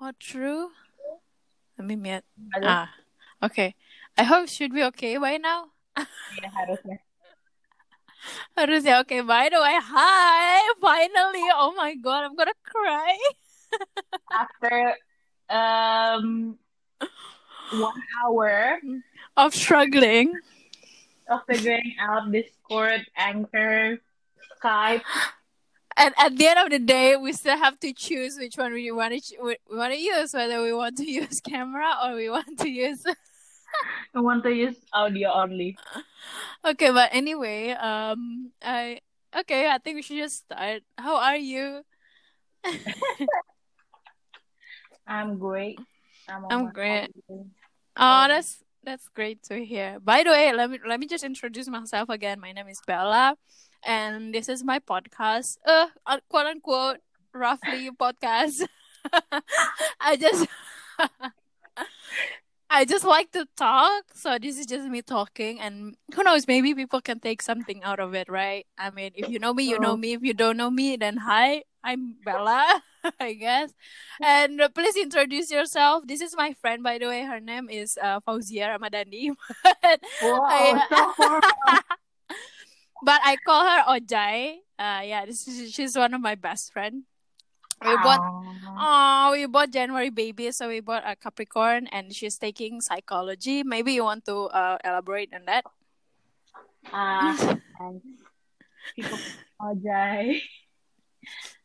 Oh, true. Let me mute. Halo? Ah, okay. I hope should be okay by now. Iya, harusnya. Harusnya okay. By the way, hi. Finally. Oh my god, I'm gonna cry. After um one hour Of struggling. of figuring out Discord, Anchor, Skype, And at the end of the day, we still have to choose which one we want to we want to use. Whether we want to use camera or we want to use. I want to use audio only. okay, but anyway, um, I okay. I think we should just start. How are you? I'm great. I'm, I'm great. Oh, that's that's great to hear. By the way, let me let me just introduce myself again. My name is Bella, and this is my podcast. Uh, uh, quote unquote, roughly podcast. I just I just like to talk, so this is just me talking, and who knows, maybe people can take something out of it, right? I mean, if you know me, you know me. If you don't know me, then hi, I'm Bella, I guess. And please introduce yourself. This is my friend, by the way. Her name is uh, Fauzia Ramadhani. but, Wow, I, so. But I call her Ojai. Uh, yeah, this is, she's one of my best friend. We bought Oh, we bought January baby, so we bought a Capricorn, and she's taking psychology. Maybe you want to uh, elaborate on that? Ah, thanks. People apologize.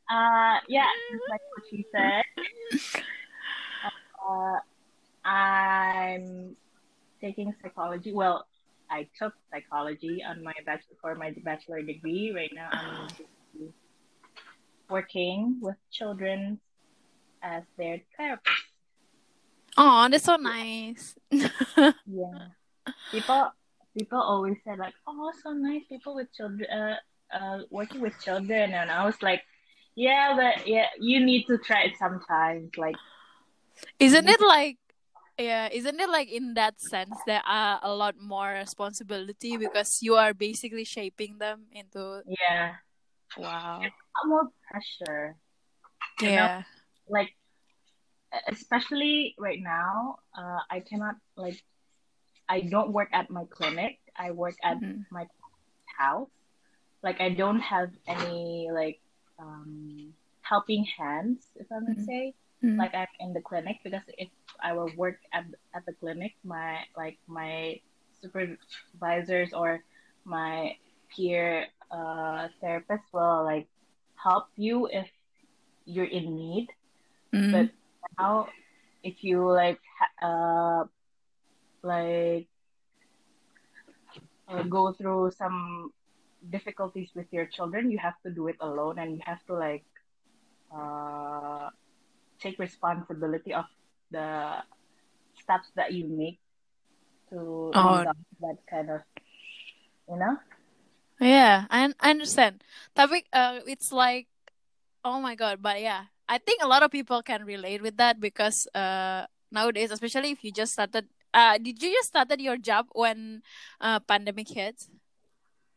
Uh, yeah, like what she said. Uh, I'm taking psychology. Well, I took psychology on my bachelor for my bachelor degree. Right now, I'm working with children as their therapist. Oh, that's so nice. Yeah, people people always say like, "Oh, so nice people with children, uh, uh, working with children," and I was like, "Yeah, but yeah, you need to try it sometimes." Like, isn't it like, yeah, isn't it like in that sense there are a lot more responsibility because you are basically shaping them into yeah, wow, more pressure. You know? yeah, Like, especially right now, uh, I cannot like, I don't work at my clinic. I work at Mhm. my house. Like, I don't have any like um helping hands, if I may Mhm. say. Mhm. like I'm in the clinic because if I will work at at the clinic, my like my supervisors or my peer uh therapist will like help you if you're in need. Mhm. But now, if you like uh like uh, go through some difficulties with your children, you have to do it alone, and you have to like uh take responsibility of the steps that you make to Oh. that kind of, you know? Yeah, I I understand. Tapi uh, it's like, oh my god, but yeah, I think a lot of people can relate with that because uh nowadays, especially if you just started, uh, did you just started your job when uh pandemic hit?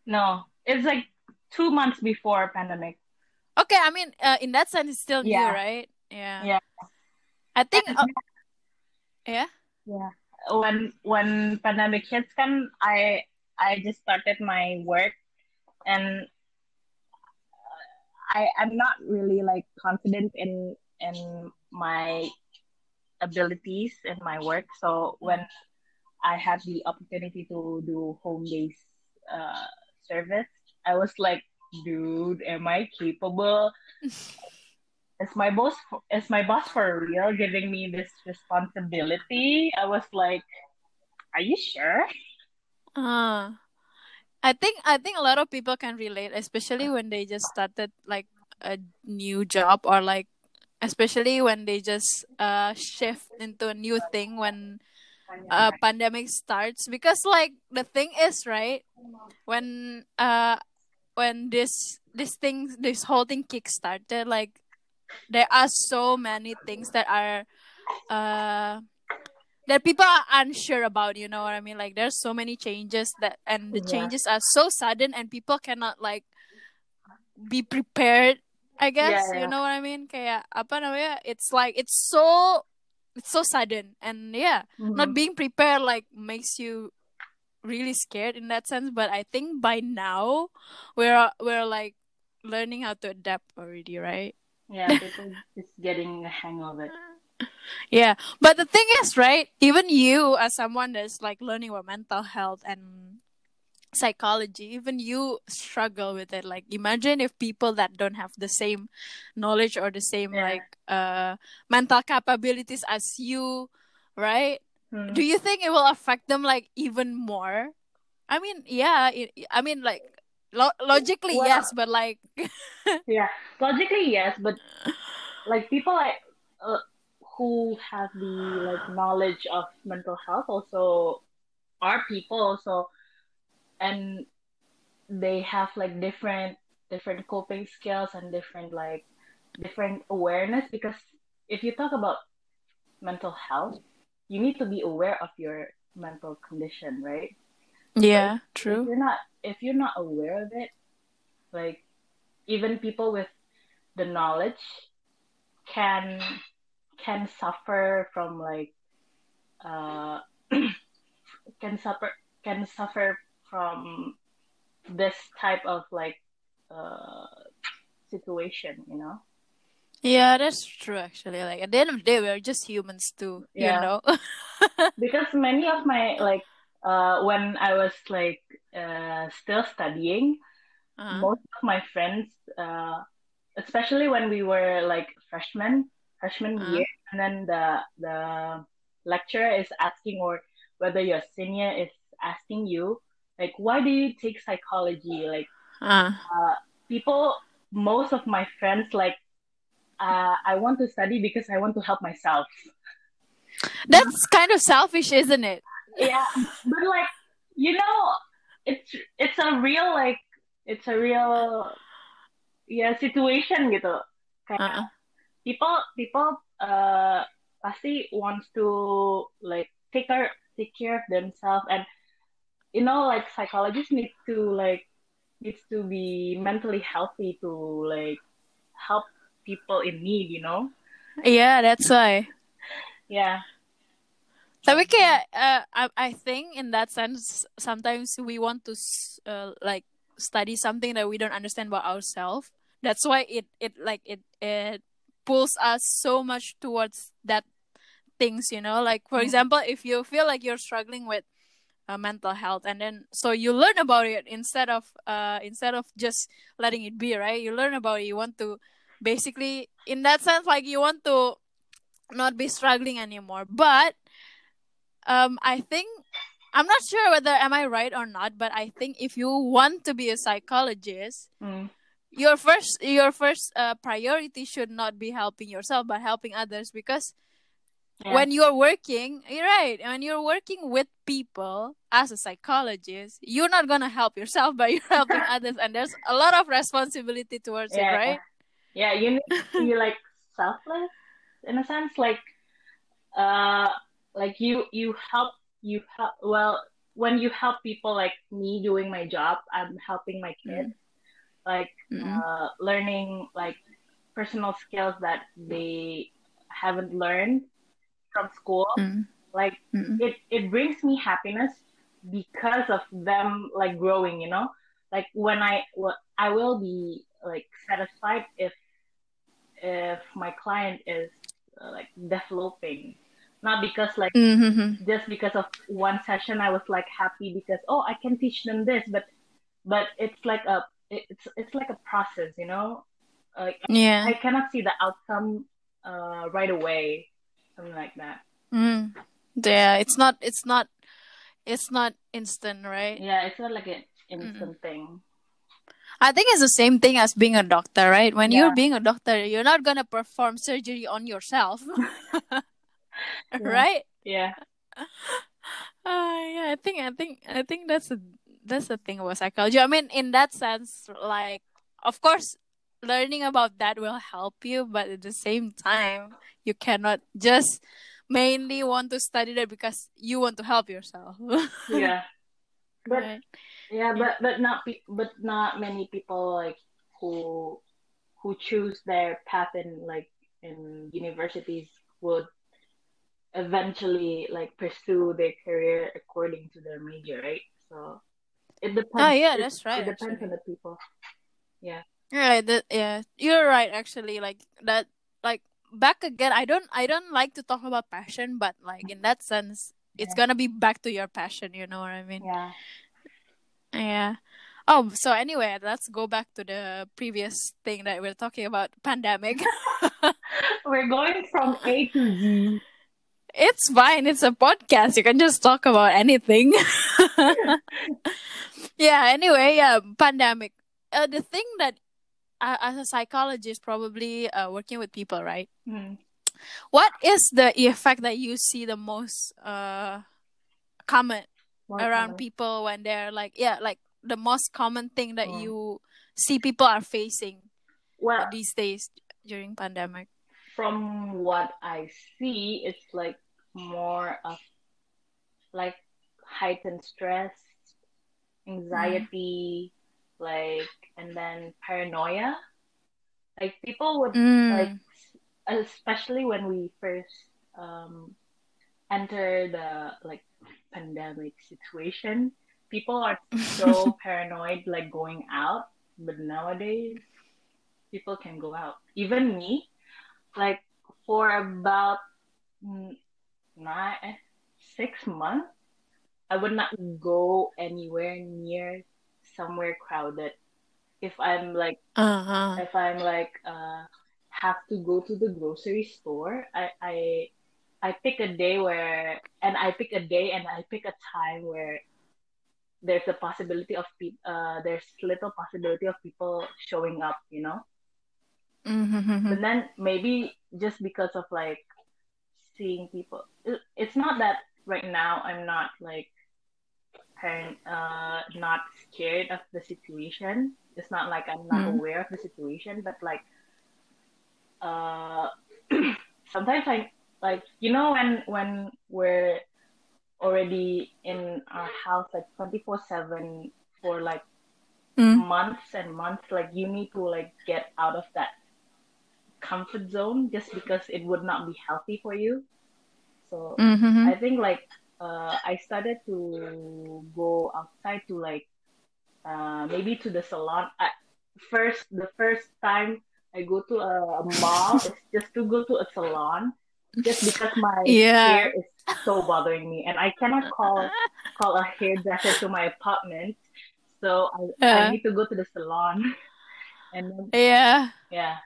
No, it's like two months before pandemic. Okay, I mean, uh, in that sense, it's still new, Yeah. right? Yeah. Yeah. I think. Uh, yeah. Yeah. When when pandemic hits, kan I I just started my work, and I I'm not really like confident in in my abilities in my work. So when I had the opportunity to do home based uh, service, I was like, dude, am I capable? Is my boss is my boss for real giving me this responsibility? I was like, are you sure? Uh, I think I think a lot of people can relate, especially when they just started like a new job or like especially when they just uh shift into a new thing when uh pandemic starts because like the thing is right when uh when this this thing this whole thing kick started like there are so many things that are uh that people are unsure about you know what i mean like there's so many changes that and the Yeah. changes are so sudden and people cannot like be prepared I guess Yeah, you know what I mean. Kayak apa namanya? It's like it's so it's so sudden and yeah, not Mhm. being prepared like makes you really scared in that sense. But I think by now we're we're like learning how to adapt already, right? Yeah, people just getting the hang of it. Yeah, but the thing is, right? Even you, as someone that's like learning about mental health and psychology, even you struggle with it. Like, imagine if people that don't have the same knowledge or the same Yeah. like uh mental capabilities as you, right? Hmm. Do you think it will affect them like even more? I mean, yeah. It, I mean, like lo- logically, Well- yes, but like, Yeah, logically yes, but like people like uh, who have the like knowledge of mental health also are people also, and they have like different different coping skills and different like different awareness because if you talk about mental health, you need to be aware of your mental condition, right? Yeah, if true. you're not if you're not aware of it like even people with the knowledge can can suffer from like uh can suffer can suffer from this type of like uh situation you know Yeah, that's true. Actually, like at the end of the day, we're just humans too. Yeah. You know. because many of my like uh when I was like uh still studying Uh-huh. most of my friends, uh, especially when we were like freshmen, freshman Uh-huh. year, and then the the lecturer is asking, or whether your senior is asking you, like, why do you take psychology? Like, Uh, people, most of my friends, like, uh, I want to study because I want to help myself. that's kind of selfish, isn't it? Yeah, but like, you know, it's it's a real like, it's a real, yeah, situation gitu. Kayak Uh-uh. people people uh pasti wants to like take care take care of themselves and you know like psychologists need to like needs to be mentally healthy to like help people in need you know Yeah, that's why. yeah Tapi kayak, uh, I, I think in that sense, sometimes we want to uh, like study something that we don't understand about ourselves. That's why it it like it it pulls us so much towards that things. You know, like for Mhm. example, if you feel like you're struggling with uh, mental health, and then so you learn about it instead of uh instead of just letting it be, right? You learn about it. You want to basically, in that sense, like you want to not be struggling anymore, but um i think i'm not sure whether am i right or not but i think if you want to be a psychologist Mm. your first your first uh, priority should not be helping yourself but helping others because Yeah. when you're working you're right when you're working with people as a psychologist you're not gonna help yourself but you're helping others and there's a lot of responsibility towards it Yeah. right yeah you need to be like selfless in a sense like uh like you you help you help well when you help people like me doing my job i'm helping my kids like Mm-mm. uh learning like personal skills that they haven't learned from school Mm. like Mm-mm. it it brings me happiness because of them like growing you know like when i i will be like satisfied if if my client is uh, like developing not because like Mhm. just because of one session i was like happy because oh i can teach them this but but it's like a it's it's like a process you know yeah i cannot see the outcome uh right away something like that Mm. Yeah, it's not it's not it's not instant, right? yeah it's not like an instant thing I think it's the same thing as being a doctor, right? When you're being a doctor, you're not gonna perform surgery on yourself. right? yeah Uh, yeah, I think I think I think that's a that's the thing about psychology. I mean, in that sense, like of course learning about that will help you, but at the same time you cannot just mainly want to study that because you want to help yourself. yeah but right. yeah but but not pe- but not many people like who who choose their path in like in universities would eventually like pursue their career according to their major, right? So it depends. Oh yeah, it- that's right. It depends actually. on the people. Yeah. Right. That, yeah, you're right. Actually, like that. Like back again. I don't. I don't like to talk about passion, but like in that sense, it's Yeah. gonna be back to your passion. You know what I mean? Yeah. Yeah. Oh, so anyway, let's go back to the previous thing that we are talking about, pandemic. We're going from A to Z. it's fine. It's a podcast. You can just talk about anything. yeah. Anyway, yeah, pandemic. Uh, the thing that, uh, as a psychologist, probably uh, working with people, right? Hmm. What is the effect that you see the most uh common More around people when they're like, yeah, like the most common thing that Mm. you see people are facing Well, these days during pandemic? from what I see, it's like more of like heightened stress, anxiety, like, and then paranoia. Like people would like, Mm. especially when we first um enter the like pandemic situation, people are so paranoid like going out. But nowadays, people can go out. Even me, like for about mm, nine, eh, six months, I would not go anywhere near somewhere crowded. If I'm like, uh-huh. if I'm like, uh, have to go to the grocery store, I, I, I pick a day where, and I pick a day and I pick a time where there's a possibility of people, uh, there's little possibility of people showing up, you know? Mm-hmm. But then maybe just because of like seeing people. It's not that right now I'm not like parent, uh, not scared of the situation. It's not like I'm not Mm. aware of the situation, but like, uh, sometimes I like you know when when we're already in our house like 24 7 for like Mm. months and months like you need to like get out of that comfort zone just because it would not be healthy for you. So Mm-hmm. i think like uh, i started to go outside to like uh, maybe to the salon. I, first the first time i go to a, a mall is just to go to a salon just because my Yeah. hair is so bothering me. And i cannot call call a hairdresser to my apartment. So I, I need to go to the salon. And then Yeah. yeah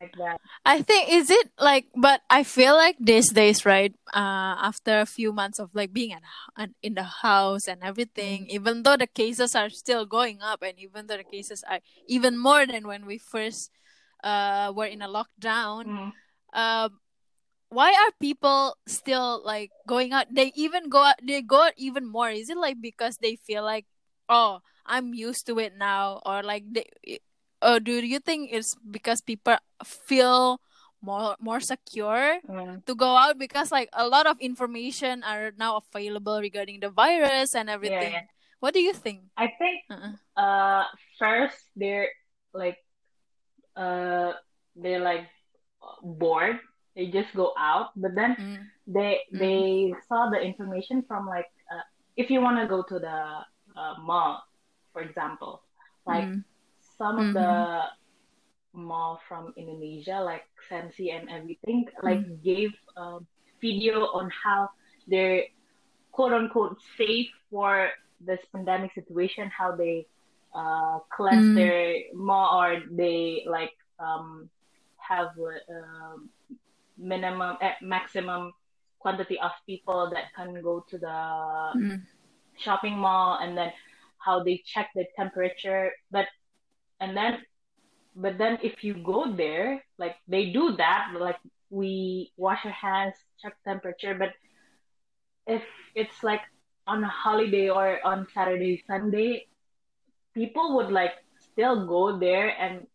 like that I think is it like, but I feel like these days, right? Uh, after a few months of like being at, at in the house and everything, even though the cases are still going up, and even though the cases are even more than when we first uh were in a lockdown, Mm. um, why are people still like going out? They even go out. They go out even more. Is it like because they feel like, oh, I'm used to it now, or like they, or do you think it's because people feel more more secure Mm. to go out because like a lot of information are now available regarding the virus and everything. yeah. What do you think? i think Uh-uh. uh first they're like uh they're like bored they just go out but then Mm. they Mm. they saw the information from like uh, if you want to go to the uh, mall for example like Some of the mall from Indonesia like Sensi and everything like gave a video on how they're quote unquote safe for this pandemic situation how they uh cleanse Mm. their mall or they like um have uh, minimum eh, maximum quantity of people that can go to the Mm. shopping mall and then how they check the temperature but and then but then if you go there like they do that like we wash our hands check temperature but if it's like on a holiday or on saturday sunday people would like still go there and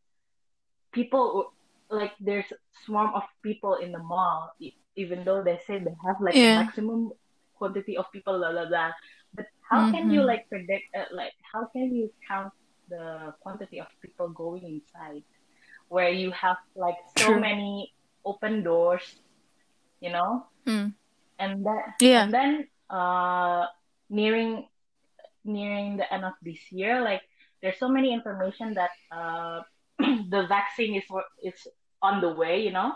people like there's swarm of people in the mall even though they say they have like Yeah. maximum quantity of people blah blah blah but how can you Mhm. like predict uh, like how can you count the quantity of people going inside where you have like so True. many open doors, you know, Mm. and then Yeah. and then uh nearing nearing the end of this year, like there's so many information that uh the vaccine is is on the way, you know,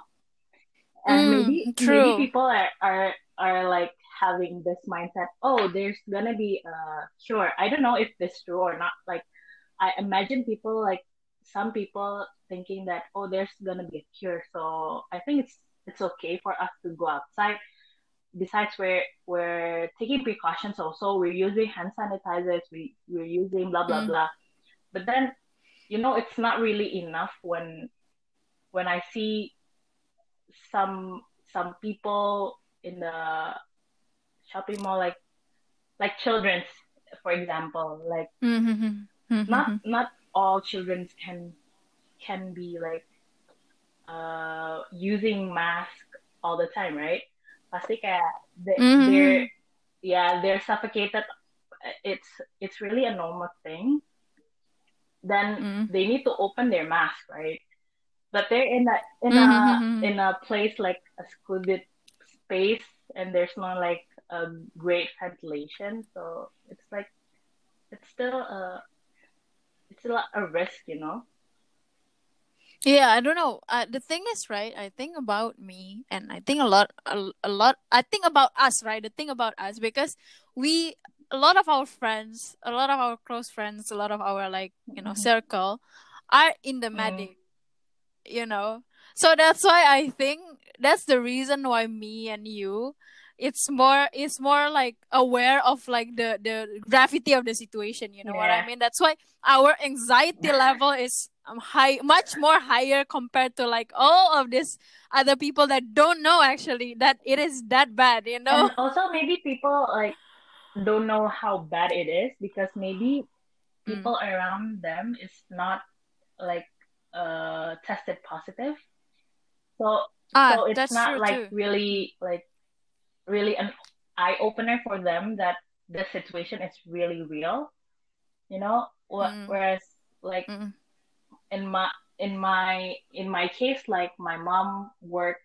and Mm, maybe true. maybe people are are are like having this mindset. Oh, there's gonna be a cure. I don't know if this is true or not. Like I imagine people like some people thinking that oh, there's gonna be a cure. So I think it's it's okay for us to go outside. Besides, we're we're taking precautions also. We're using hand sanitizers. We we're using blah blah Mm. blah. But then, you know, it's not really enough when when I see some some people in the shopping mall like like children's for example like Mhm. Mhm. not not all children can can be like uh using mask all the time right pasti kayak they, Mhm. they're yeah they're suffocated it's it's really a normal thing then Mm. they need to open their mask right but they're in a in a Mhm. in a place like a secluded space and there's no like a great ventilation so it's like it's still a it's still a risk you know Yeah, I don't know. Uh, the thing is, right? I think about me, and I think a lot, a, a lot. I think about us, right? The thing about us because we, a lot of our friends, a lot of our close friends, a lot of our like you know Mhm. circle, are in the Mm. medic. You know, so that's why I think that's the reason why me and you, it's more, it's more like aware of like the the gravity of the situation. You know what I mean? That's why our anxiety level is um, high much more higher compared to like all of these other people that don't know actually that it is that bad you know and also maybe people like don't know how bad it is because maybe Mm. people around them is not like uh tested positive so ah so it's not like too really like really an eye opener for them that the situation is really real you know Mm. whereas like Mm. in my in my in my case like my mom worked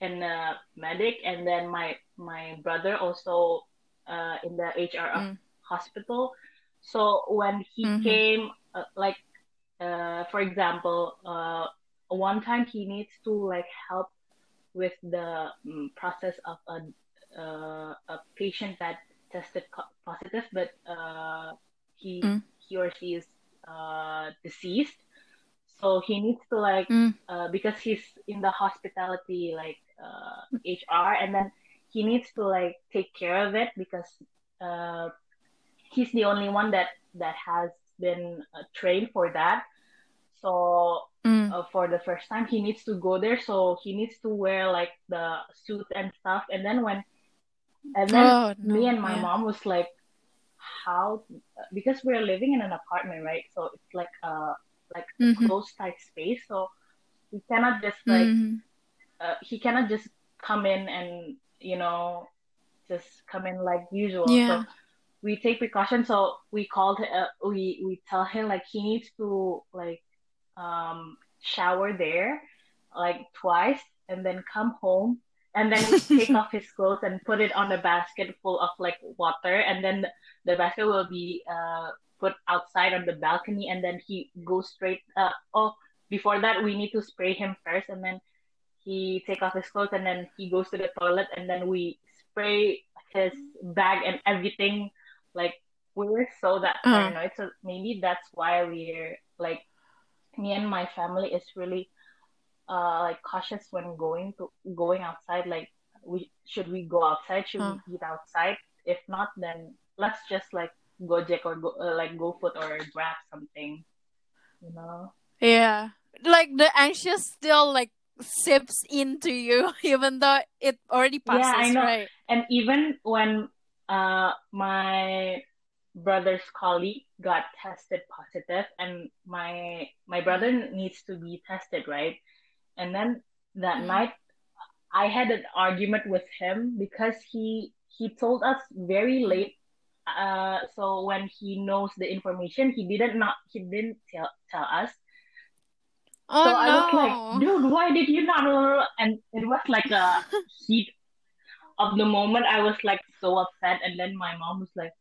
in a medic and then my my brother also uh in the hr Mm. hospital so when he Mhm. came uh, like uh for example uh one time he needs to like help with the mm, process of a uh, a patient that tested co- positive but uh he Mm. he or she is uh deceased so he needs to like Mm. uh, because he's in the hospitality like uh, HR and then he needs to like take care of it because uh, he's the only one that that has been uh, trained for that so Mm. uh, for the first time he needs to go there. So he needs to wear like the suit and stuff. And then when and then oh me and my yeah. mom was like how because we're living in an apartment right? So it's like a like a Mhm. closed tight space. So we cannot just like Mhm. uh, he cannot just come in and you know just come in like usual. Yeah. so we take precautions so we called uh, we we tell him like he needs to like um shower there like twice and then come home and then take off his clothes and put it on a basket full of like water and then the basket will be uh put outside on the balcony and then he goes straight uh oh before that we need to spray him first and then he take off his clothes and then he goes to the toilet and then we spray his bag and everything like we were so that Uh. paranoid so maybe that's why we're like me and my family is really uh like cautious when going to going outside like we should we go outside? Should we eat outside? If not then let's just like gojek or go uh, like GoFood or grab something you know? Yeah. Like the anxious still like sips into you even though it already passes Yeah, I know. right? And even when uh my brother's colleague got tested positive and my my brother needs to be tested right and then that Mhm. night i had an argument with him because he he told us very late uh so when he knows the information he didn't not he didn't tell tell us Oh so no. I was like, dude, why did you not? And it was like a heat of the moment. I was like so upset, and then my mom was like,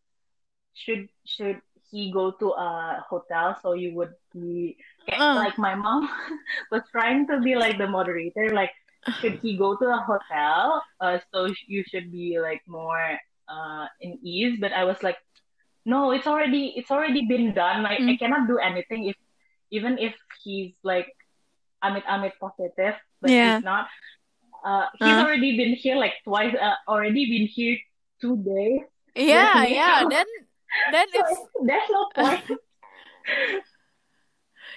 should should he go to a hotel so you would be Uh. like my mom was trying to be like the moderator, like should he go to a hotel? Uh, so you should be like more uh in ease. But I was like, no, it's already it's already been done. Like I Mm. cannot do anything if even if he's like amit amit positive, but Yeah. he's not. Uh, he's Uh. already been here like twice. Uh, already been here two days. Yeah, yeah. Then then So it's there's no point.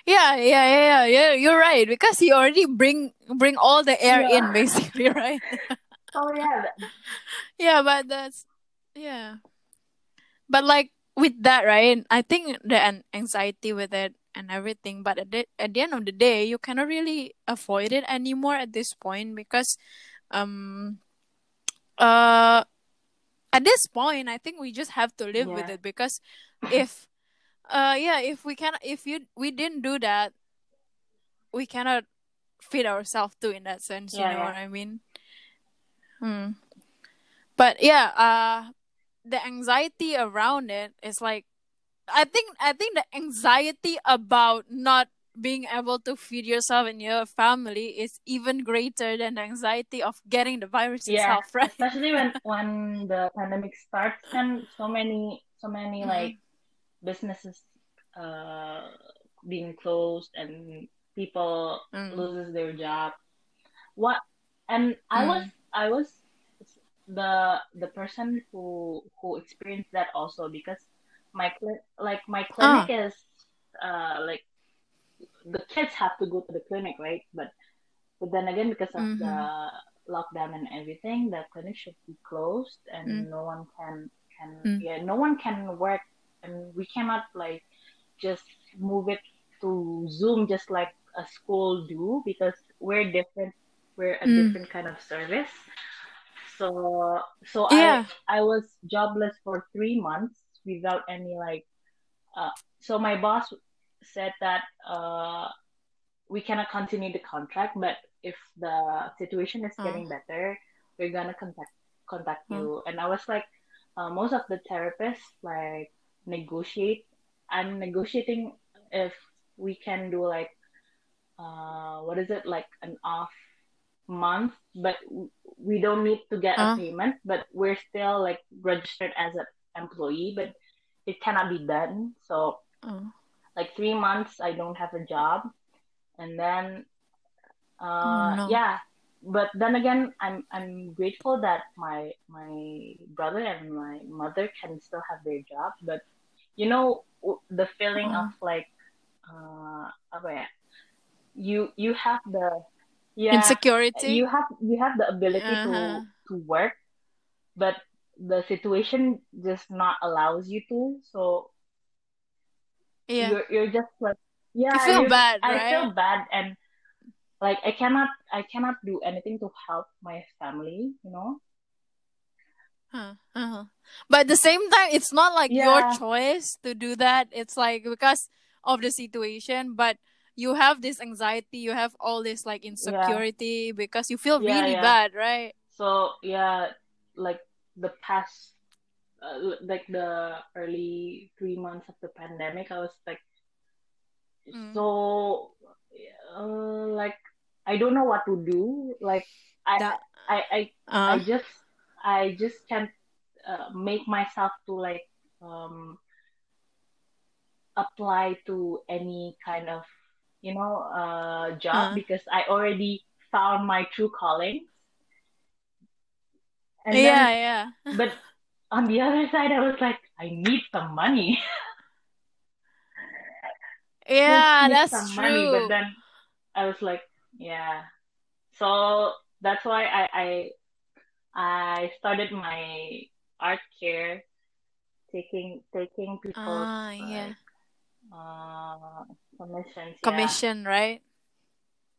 yeah, yeah, yeah, yeah, yeah. You're right because you already bring bring all the air Yeah. in basically, right? oh yeah, yeah, but that's yeah. But like with that, right? I think the an- anxiety with it and everything. But at the, at the end of the day, you cannot really avoid it anymore at this point because, um, uh, at this point, I think we just have to live with it because if, uh, yeah, if we can, if you we didn't do that, we cannot feed ourselves too in that sense. Yeah, you know yeah. what I mean? Hmm. But yeah, uh, the anxiety around it is like, I think I think the anxiety about not being able to feed yourself and your family is even greater than the anxiety of getting the virus yeah. itself, right? Especially when when the pandemic starts and so many so many Mhm. like businesses uh being closed and people Mm. loses their job. What and I Mm. was I was the the person who who experienced that also because my cli- like my clinic is uh like the kids have to go to the clinic right but but then again because of Mhm. the lockdown and everything the clinic should be closed and Mm. no one can can Mm. yeah no one can work and we cannot like just move it to zoom just like a school do because we're different we're a Mm. different kind of service so so Yeah. i i was jobless for three months without any like uh so my boss said that uh we cannot continue the contract but if the situation is getting better we're gonna contact contact Oh. you and i was like uh, most of the therapists like negotiate i'm negotiating if we can do like uh what is it like an off month but we don't need to get Uh. a payment but we're still like registered as an employee but it cannot be done so Oh. Like three months I don't have a job, and then uh Oh, no. yeah. But then again, I'm I'm grateful that my my brother and my mother can still have their job. But you know the feeling Oh. of like uh ya? You you have the yeah Insecurity. you have you have the ability Uh-huh. to to work, but the situation just not allows you to. So yeah. you're you're just like yeah You feel bad, I right? feel bad and like I cannot I cannot do anything to help my family you know Huh, uh-huh. But at the same time, it's not like Yeah. your choice to do that. It's like because of the situation, but you have this anxiety, you have all this like insecurity because you feel Yeah, really yeah. bad, right? so yeah like the past uh, like the early three months of the pandemic I was like Mm. so uh, like I don't know what to do like I That- I I I Uh, just I just can't uh, make myself to like um apply to any kind of you know uh job Uh. because I already found my true calling. And yeah, then, yeah. but on the other side, I was like, I need some money. Yeah, that's some true. money. But then I was like, yeah. So that's why I I I started my art care, taking taking people. Ah, yeah. uh commissions. yeah. Commission, right?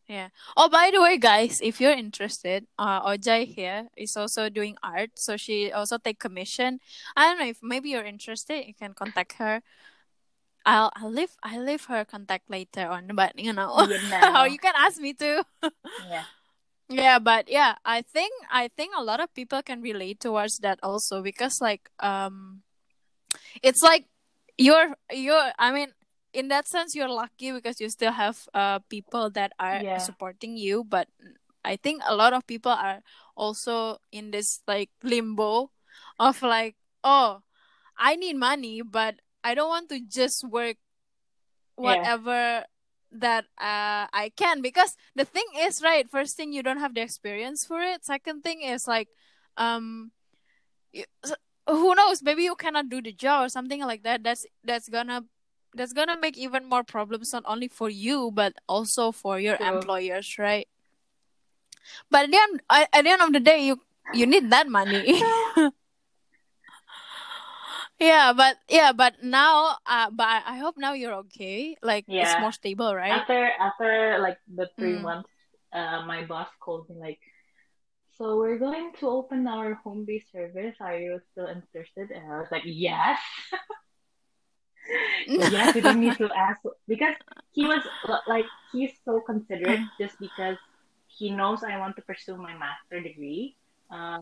Yeah. Oh, by the way, guys, if you're interested, uh, Ojai here is also doing art, so she also take commission. I don't know if maybe you're interested, you can contact her. I'll I'll leave I'll leave her contact later on, but you know, You know. you can ask me too. yeah. Yeah, but yeah, I think I think a lot of people can relate towards that also because like um it's like you're you're I mean in that sense you're lucky because you still have uh people that are Yeah. supporting you, but I think a lot of people are also in this like limbo of like, oh, I need money, but I don't want to just work whatever that uh, I can. Because the thing is right first thing you don't have the experience for it. Second thing is like um who knows? Maybe you cannot do the job or something like that. That's that's gonna that's gonna make even more problems not only for you but also for your True. employers right but at the end at the end of the day you you need that money yeah but yeah but now uh but I, hope now you're okay like it's more stable right After after like the three Mm. months, uh, my boss called me like, so we're going to open our home based service. Are you still interested? And I was like, yes. yes, you don't need to ask because he was like he's so considerate just because he knows I want to pursue my master degree. Uh,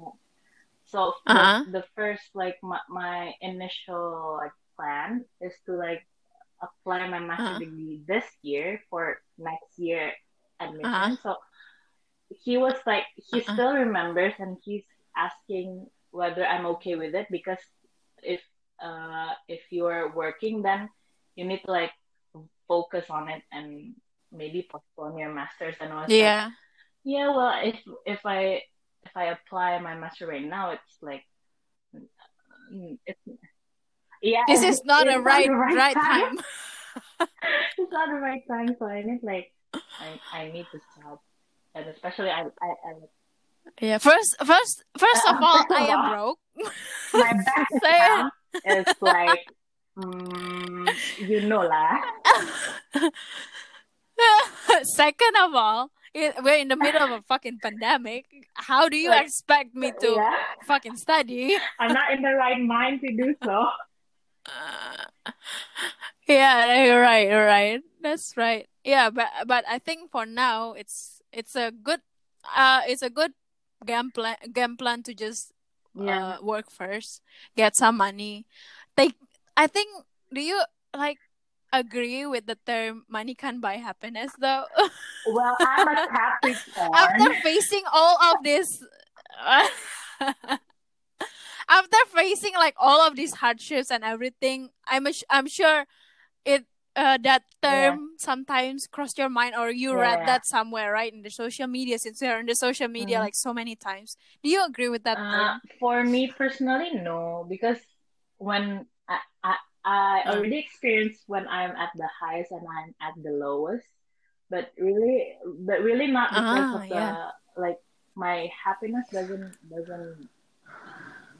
so the- Uh-huh. the, first like my, my initial like plan is to like apply my master Uh-huh. degree this year for next year admission. Uh-huh. So he was like he Uh-huh. still remembers and he's asking whether I'm okay with it because if uh if you're working then you need to like focus on it and maybe postpone your masters and all yeah. Yeah well if if i if i apply my master right now it's like it's yeah. This is not a right the right time. it's not the right time so i need like i i need to stop. And especially i i, I yeah first first first of Uh, all i am broke. My bank account is like mm, you know lah. Second of all it, we're in the middle of a fucking pandemic. How do you Like, expect me to yeah. fucking study? I'm not in the right mind to do so. Yeah you're right you're right. That's right. Yeah but but i think for now it's it's a good uh it's a good game plan game plan to just yeah uh, work first, get some money. Take, I think, do you like agree with the term "money can buy happiness"? Though, well i'm a capricorn after facing all of this, after facing like all of these hardships and everything, I'm a- I'm sure it uh, that term sometimes crossed your mind or you read that somewhere right in the social media since you're in the social media Mhm. like so many times. Do you agree with that Uh, for me personally, no, because when I, I I Uh. already experienced when I'm at the highest and I'm at the lowest, but really, but really not because Ah, of the like my happiness doesn't doesn't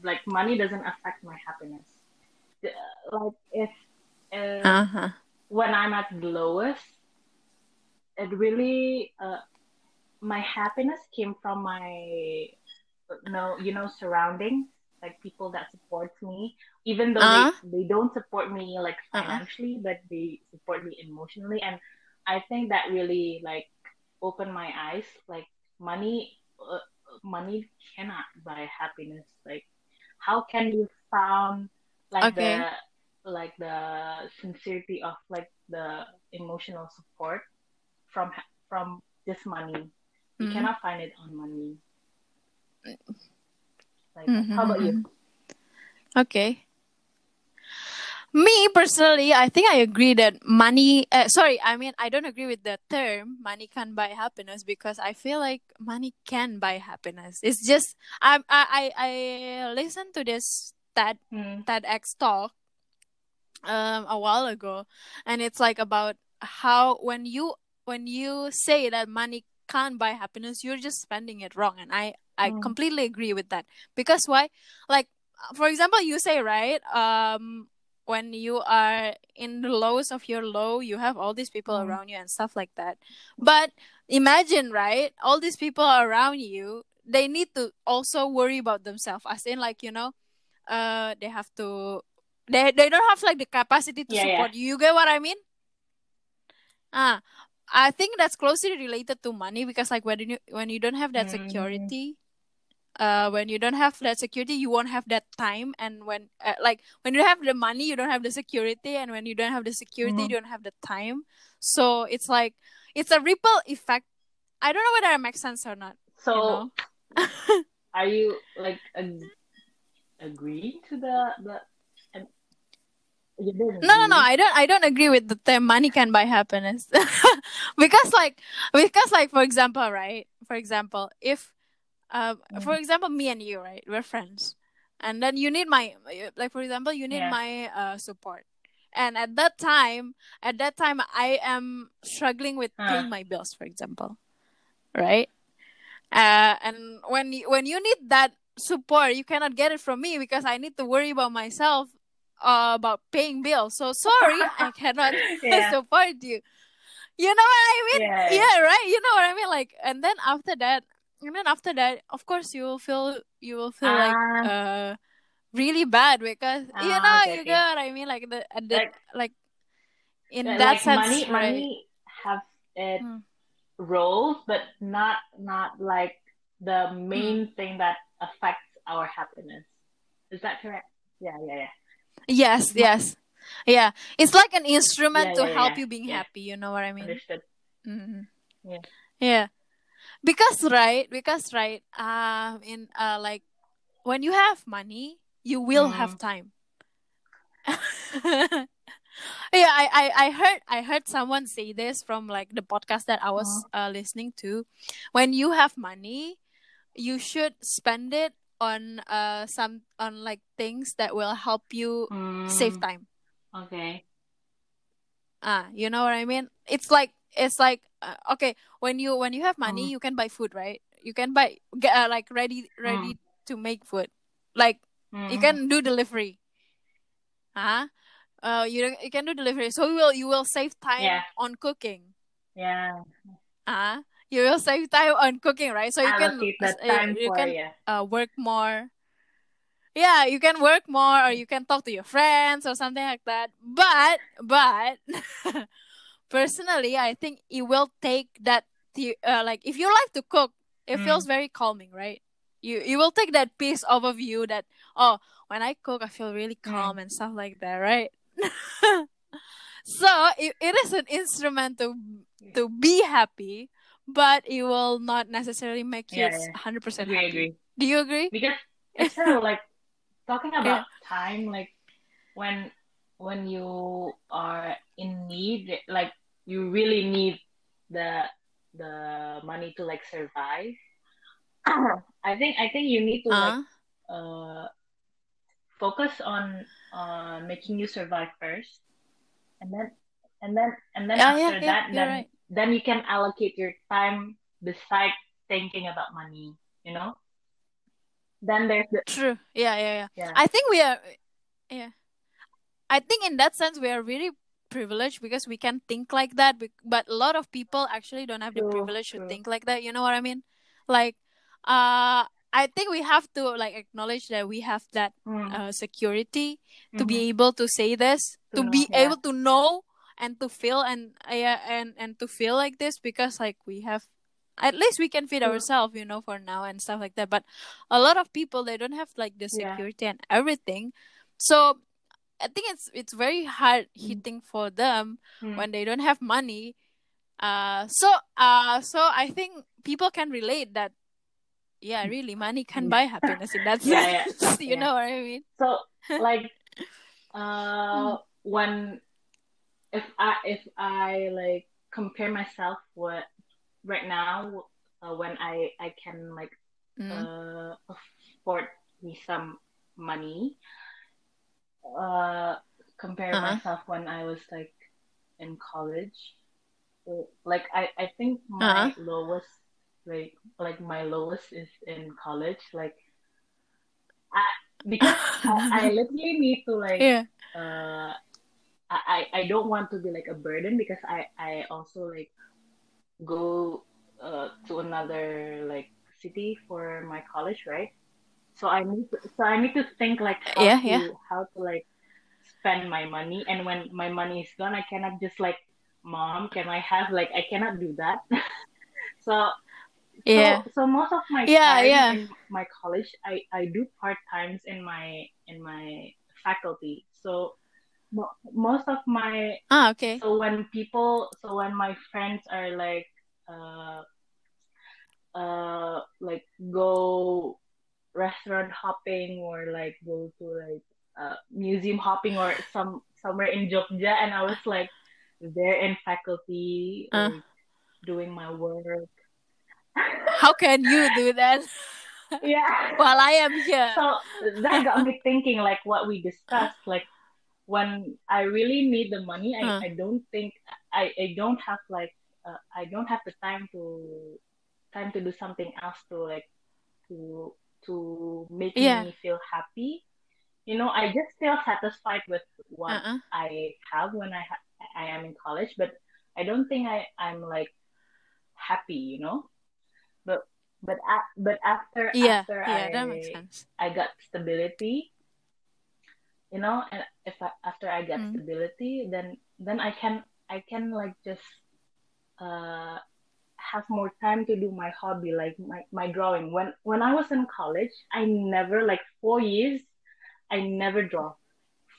like money doesn't affect my happiness. Like if uh, Uh-huh. When I'm at the lowest, it really uh, my happiness came from my no you know surroundings like people that support me even though Uh-huh. they, they don't support me like Uh-uh. financially but they support me emotionally and I think that really like opened my eyes like money uh, money cannot buy happiness like how can you found like Okay. the like the sincerity of like the emotional support from from this money you Mhm. cannot find it on money like Mhm, how about you Okay. Me personally, I think I agree that money. Uh, sorry, I mean I don't agree with the term "money can buy happiness" because I feel like money can buy happiness. It's just I I I, I listened to this TED Hmm. TEDx talk um a while ago, and it's like about how when you when you say that money can't buy happiness, you're just spending it wrong, and I I Mm. completely agree with that because why? Like for example, you say right um when you are in the lowest of your low, you have all these people Mm. around you and stuff like that. But imagine right, all these people around you, they need to also worry about themselves, as in like you know, uh, they have to they they don't have like the capacity to Yeah, yeah. support you you get what i mean ah i think that's closely related to money because like when you when you don't have that Mm. security uh when you don't have that security you won't have that time and when uh, like when you have the money you don't have the security and when you don't have the security Mhm. you don't have the time so it's like it's a ripple effect i don't know whether it makes sense or not So you know are you like ag- agree to the the? No, no, no. I don't. I don't agree with the term "money can buy happiness," because, like, because, like, for example, right? For example, if, um, for example, me and you, right, we're friends, and then you need my, like, for example, you need Yeah. my uh support, and at that time, at that time, I am struggling with Huh. paying my bills, for example, right? Uh, and when you, when you need that support, you cannot get it from me because I need to worry about myself, uh, about paying bills. So sorry, I cannot Yeah. support you. You know what I mean? Yeah. Yeah, right. You know what I mean? Like, and then after that, and then after that, of course, you will feel you will feel like Ah. uh really bad because you Ah, know okay, you okay. what I mean? Like the, the Like- like in Uh, that like sense, money, right? money have it Mm. roles, but not not like the Hmm. main thing that affects our happiness. Is that correct? Yeah, yeah, yeah. Yes, yes. Yeah, it's like an instrument Yeah, to yeah, help yeah, you being happy. You know what I mean? Understood. hmm Yeah. Yeah. Because right, because right, um, in uh, like when you have money, you will Mm. have time. yeah, I, I, I heard I heard someone say this from like the podcast that I was uh, listening to. When you have money, you should spend it on uh some on like things that will help you save Mm, time. Okay. Ah, you know what I mean? It's like it's like uh, okay, when you when you have money, Mm. you can buy food, right? You can buy get uh, like ready ready to make food. Like you Mm. can do delivery. Huh? Uh, you you can do delivery, so you will you will save time Yeah. on cooking. Yeah. Ah, you will save time on cooking, right? So you can Allocate uh, time you for can yeah. uh work more. Yeah, you can work more, or you can talk to your friends or something like that. But but personally, I think it will take that. The, uh, like if you like to cook, it Mm. feels very calming, right? You you will take that piece of you that oh when I cook I feel really Mm. calm and stuff like that, right? so it, it is an instrument to to be happy, but it will not necessarily make you Yeah, yeah. hundred percent Agree, happy. agree. Do you agree? Because it's true, like talking Yeah. about time, like when when you are in need, like you really need the the money to like survive. I think I think you need to like Uh, uh focus on on making you survive first, and then and then and then yeah, yeah, after yeah. that, then right. Then you can allocate your time beside thinking about money. You know. Then there's the True. Yeah, yeah, yeah. yeah. I think we are. Yeah. I think in that sense we are really privileged because we can think like that. But a lot of people actually don't have the True, privilege to think like that. You know what I mean? Like, uh, I think we have to like acknowledge that we have that Mm. uh, security to Mhm. be able to say this, to To know, be yeah. able to know and to feel and uh, yeah, and and to feel like this because like we have at least we can feed ourselves, you know, for now and stuff like that. But a lot of people they don't have like the Yeah. security and everything, so I think it's it's very hard hitting for them Mm. when they don't have money. Uh, so uh, so I think people can relate that. Yeah, really, money can buy happiness in that Yeah, yeah, sense. you yeah. know what I mean? So like uh when if I if I like compare myself with right now uh, when I I can like Mm. uh afford me some money uh compare Uh-huh. myself when I was like in college Uh, like I I think Uh-huh. my lowest like like my lowest is in college like I because I, I literally need to like yeah. uh I, I don't want to be like a burden because I I also like go uh to another like city for my college right so I need to, so I need to think like how Yeah, to yeah. how to like spend my money and when my money is gone i cannot just like mom can i have like i cannot do that so Yeah. so, so most of my Yeah, time yeah. in my college i i do part times in my in my faculty so most of my Ah, okay. so when people so when my friends are like uh uh like go restaurant hopping or like go to like uh museum hopping or some somewhere in Jogja and I was like there in faculty Uh. like doing my work How can you do that yeah while I am here? so that got me thinking like what we discussed like when i really need the money i, Huh. I don't think I, I don't have like uh, i don't have the time to time to do something else to like to to make Yeah. me feel happy you know i just feel satisfied with what Uh-uh. i have when i ha- i am in college but i don't think i i'm like happy you know but but a- but after Yeah, after yeah, I, that makes sense. I got stability, you know, and if I, after I get Mm. stability, then then I can I can like just uh have more time to do my hobby, like my, my drawing. When when I was in college, I never like four years, I never draw.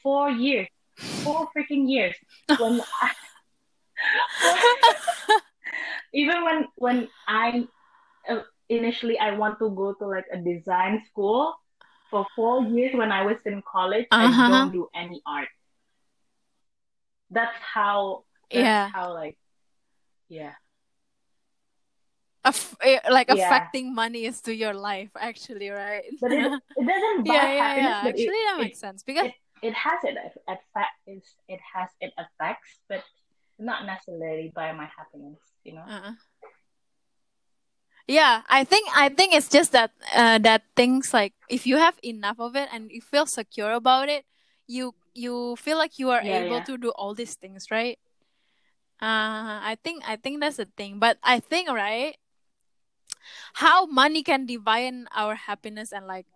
Four years, four freaking years. When I, even when when I uh, initially I want to go to like a design school for four years when I was in college, Uh-huh. I don't do any art. That's how. That's Yeah. How like, yeah. Aff- eh, like Yeah. affecting money is to your life, actually, right? But it, it doesn't buy yeah, yeah, happiness, yeah. Actually, it, that it, makes sense because it, it has it effect. It, it has it effects, but not necessarily by my happiness. You know. uh yeah, I think I think it's just that uh, that things like if you have enough of it and you feel secure about it, you you feel like you are Yeah, able yeah. to do all these things, right? Uh, I think I think that's the thing, but I think right, how money can divine our happiness and like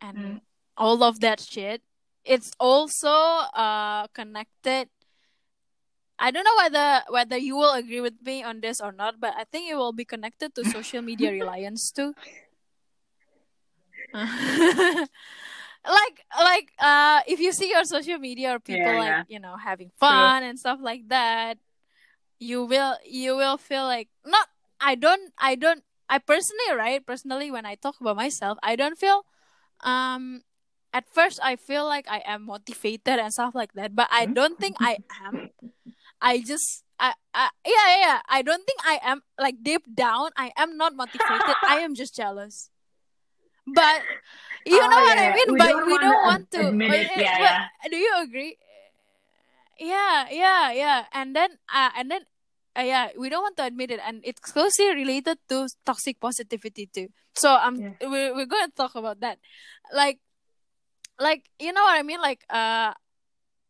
and Mm. all of that shit. It's also uh connected. I don't know whether whether you will agree with me on this or not, but I think it will be connected to social media reliance too. like like uh if you see your social media or people Yeah, like yeah. you know having fun and stuff like that you will you will feel like not i don't i don't i personally right personally when i talk about myself i don't feel um at first i feel like i am motivated and stuff like that but i Hmm? don't think i am i just I, I yeah yeah yeah. I don't think i am like deep down i am not motivated. I am just jealous. But you Oh, know what i mean? We but don't we don't want to. admit it. but- Yeah, yeah. do you agree? Yeah yeah yeah. And then uh, and then uh, yeah we don't want to admit it. And it's closely related to toxic positivity too. So um Yeah. we're, we're going to talk about that. Like like you know what i mean? Like uh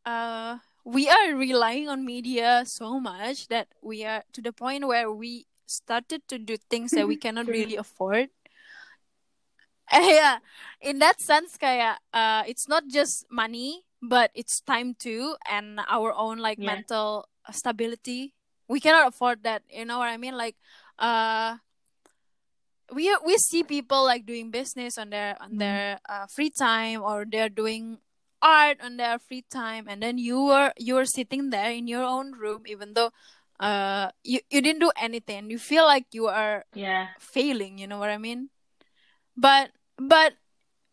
uh we are relying on media so much that we are to the point where we started to do things that we cannot really afford yeah in that sense kayak uh it's not just money but it's time too and our own like Yeah. mental stability we cannot afford that you know what i mean like uh we we see people like doing business on their on Mm. their uh, free time or they're doing art on their free time and then you were you were sitting there in your own room even though uh you, you didn't do anything. You feel like you are Yeah. failing you know what i mean? But but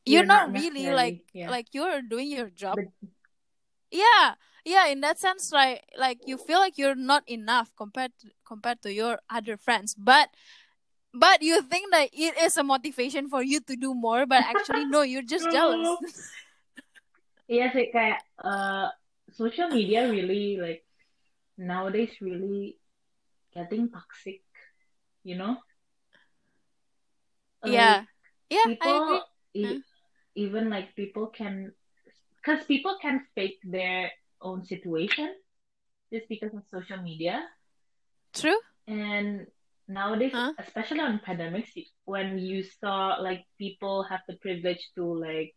you're, You're not, not really like yeah. like you're doing your job. But yeah yeah in that sense right like you feel like you're not enough compared to, compared to your other friends but but you think that it is a motivation for you to do more but actually no you're just jealous Iya sih kayak uh, social media really like nowadays really getting toxic, you know? Like, yeah yeah i people agree e- Huh? even like people can because people can fake their own situation just because of social media true and nowadays Huh? especially on pandemics when you saw like people have the privilege to like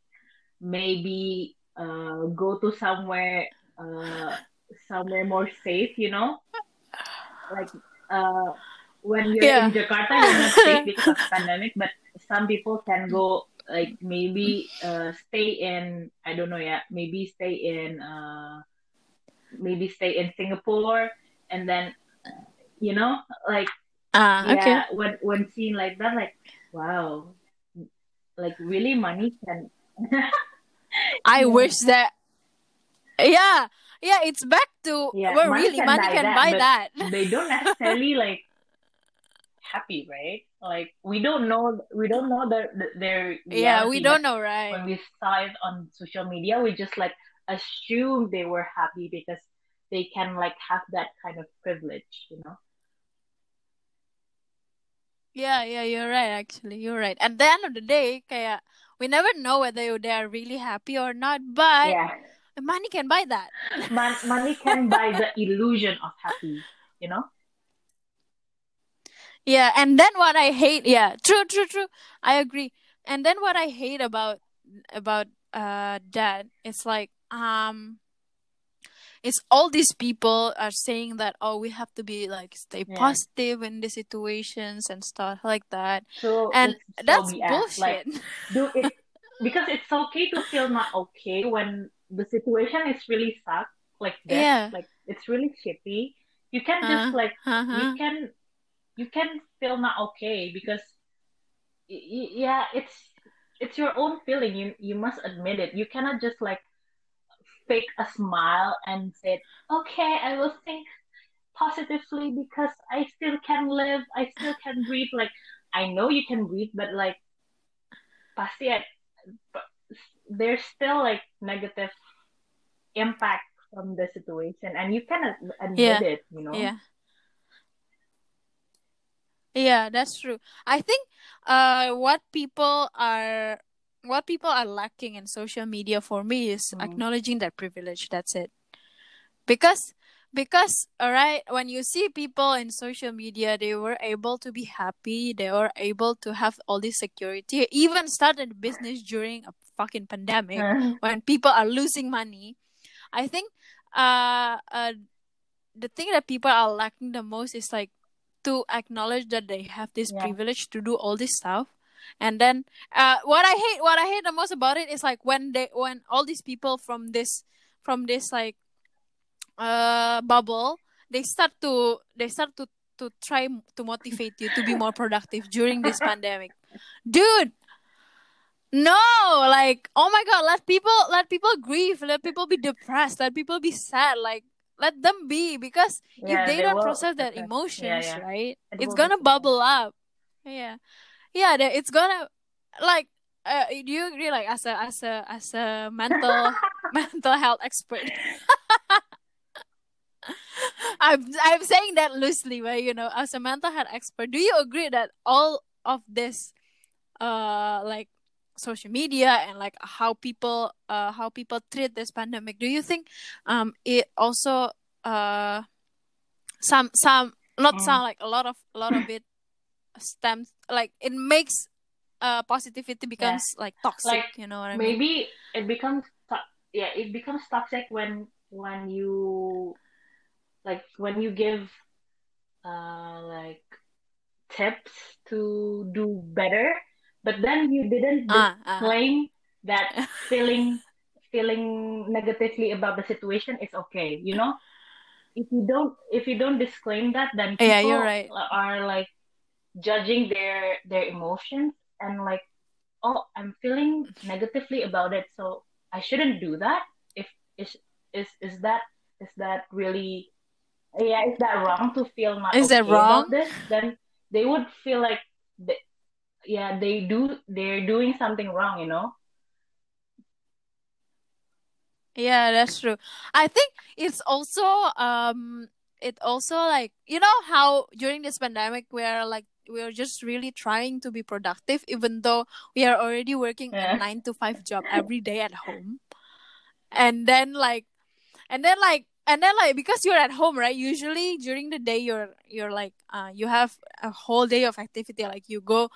maybe uh, go to somewhere uh, somewhere more safe, you know? Like uh, when you're Yeah. in Jakarta, you're not safe because of pandemic, but some people can go like maybe uh, stay in I don't know yeah maybe stay in uh, maybe stay in Singapore and then you know like Ah, okay. when when seeing like that like wow like really money can I Yeah. wish that. Yeah, yeah. It's back to Yeah, where really can money can that, buy that. they don't necessarily like happy right like we don't know we don't know their their Yeah, we don't know, right? when we saw it on social media we just like assume they were happy because they can like have that kind of privilege you know Yeah, yeah. You're right. Actually, you're right. At the end of the day, kaya we never know whether they are really happy or not. But yeah money can buy that. Mon- money can buy the illusion of happy you know Yeah, and then what I hate, yeah, true, true, true. I agree. And then what I hate about about uh that, it's like um it's all these people are saying that oh we have to be like stay Yeah. positive in the situations and stuff like that. so And that's BS like bullshit. do it because it's okay to feel not okay when the situation is really suck like this Yeah. like it's really shitty you can just Uh, like you uh-huh. can you can feel not okay because y- y- yeah it's it's your own feeling you you must admit it you cannot just like fake a smile and said, okay i will think positively because i still can live i still can breathe like i know you can breathe but like pasti but there's still like negative impact from the situation and you can ad- admit Yeah. it you know Yeah. Yeah, that's true. I think uh what people are what people are lacking in social media for me is Mm. acknowledging that privilege. That's it. Because because alright, when you see people in social media, they were able to be happy, they were able to have all this security, even started a business during a fucking pandemic Uh, when people are losing money. I think uh, uh the thing that people are lacking the most is like to acknowledge that they have this Yeah. privilege to do all this stuff. And then uh what I hate what I hate the most about it is like when they when all these people from this from this like uh bubble they start to they start to to try to motivate you to be more productive during this pandemic. Dude, no, like oh my god, let people let people grieve, let people be depressed, let people be sad, like let them be because yeah, if they, they don't will process process. emotions, Yeah, yeah. right? It It's gonna bubble up. Yeah. Yeah, they- it's gonna like uh, do you agree like as a as a as a mental mental health expert I'm I'm saying that loosely, but you know, as a mental health expert, do you agree that all of this, uh, like social media and like how people, uh, how people treat this pandemic, do you think, um, it also, uh, some some not Mm. some like a lot of a lot of it stems like it makes uh positivity becomes like toxic, Like, you know what I mean? maybe it becomes yeah it becomes toxic when when you like when you give uh like tips to do better but then you didn't Ah, ah. claim that feeling feeling negatively about the situation is okay you know if you don't if you don't disclaim that then people Yeah, you're right. are like judging their their emotions and like oh i'm feeling negatively about it so i shouldn't do that if is is is that is that really yeah is that wrong to feel not Is that wrong? about this then they would feel like they, yeah they do they're doing something wrong you know Yeah, that's true. I think it's also um it also like you know how during this pandemic we're like we're just really trying to be productive even though we are already working Yeah. a 9 to 5 job every day at home. And then like and then like and then like because you're at home, right? Usually during the day you're you're like uh you have a whole day of activity like you go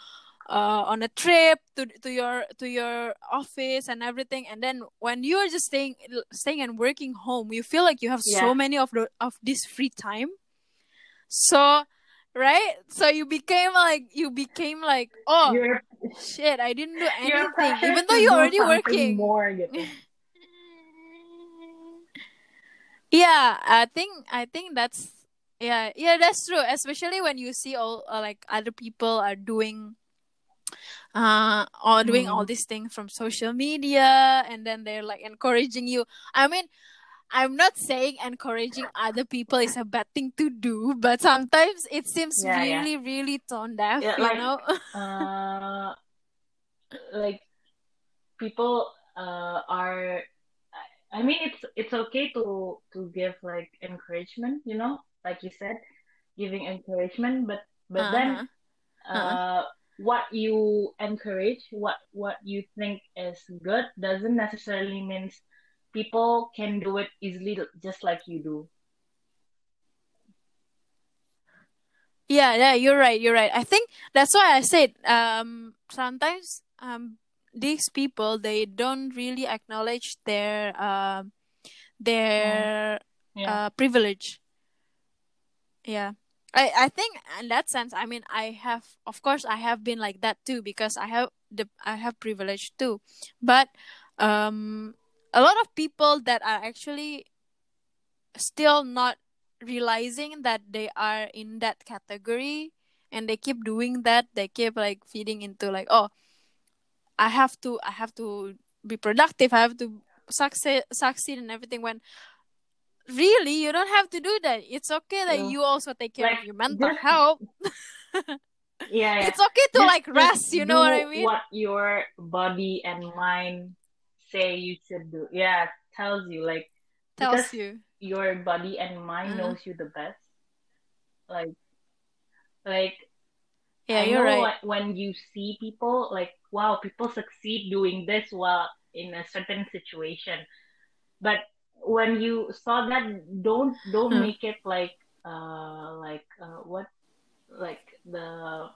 uh, on a trip to to your to your office and everything and then when you're just staying staying and working home you feel like you have Yeah. so many of the of this free time so right so you became like you became like oh You're shit i didn't do anything even though you're already working more gitu. yeah i think i think that's yeah yeah that's true especially when you see all uh, like other people are doing uh or doing all Mhm. these things from social media and then they're like encouraging you i mean i'm not saying encouraging other people is a bad thing to do but sometimes it seems Yeah, yeah. really really tone deaf Yeah, you like- know uh, like people uh, are I mean it's it's okay to to give like encouragement, you know, like you said, giving encouragement, but but then Uh-huh. uh, what you encourage, what what you think is good, doesn't necessarily means people can do it easily just like you do. Yeah, yeah, you're right. You're right. I think that's why I said um sometimes um these people they don't really acknowledge their um their Yeah. uh privilege. Yeah. I I think in that sense I mean I have of course I have been like that too because I have the I have privilege too. But um a lot of people that are actually still not realizing that they are in that category and they keep doing that they keep like feeding into like oh i have to i have to be productive i have to succeed succeed and everything when really you don't have to do that it's okay that Yeah. you also take care Like, of your mental just- health Yeah, yeah. it's okay to Just- like rest you know what i mean What your body and mind say you should do. Yeah, tells you like tells you your body and mind Uh-huh. knows you the best. Like, like yeah I you're right when, you see people like wow, people succeed doing this while in a certain situation, but when you saw that, don't don't Hmm. make it like uh like uh what like the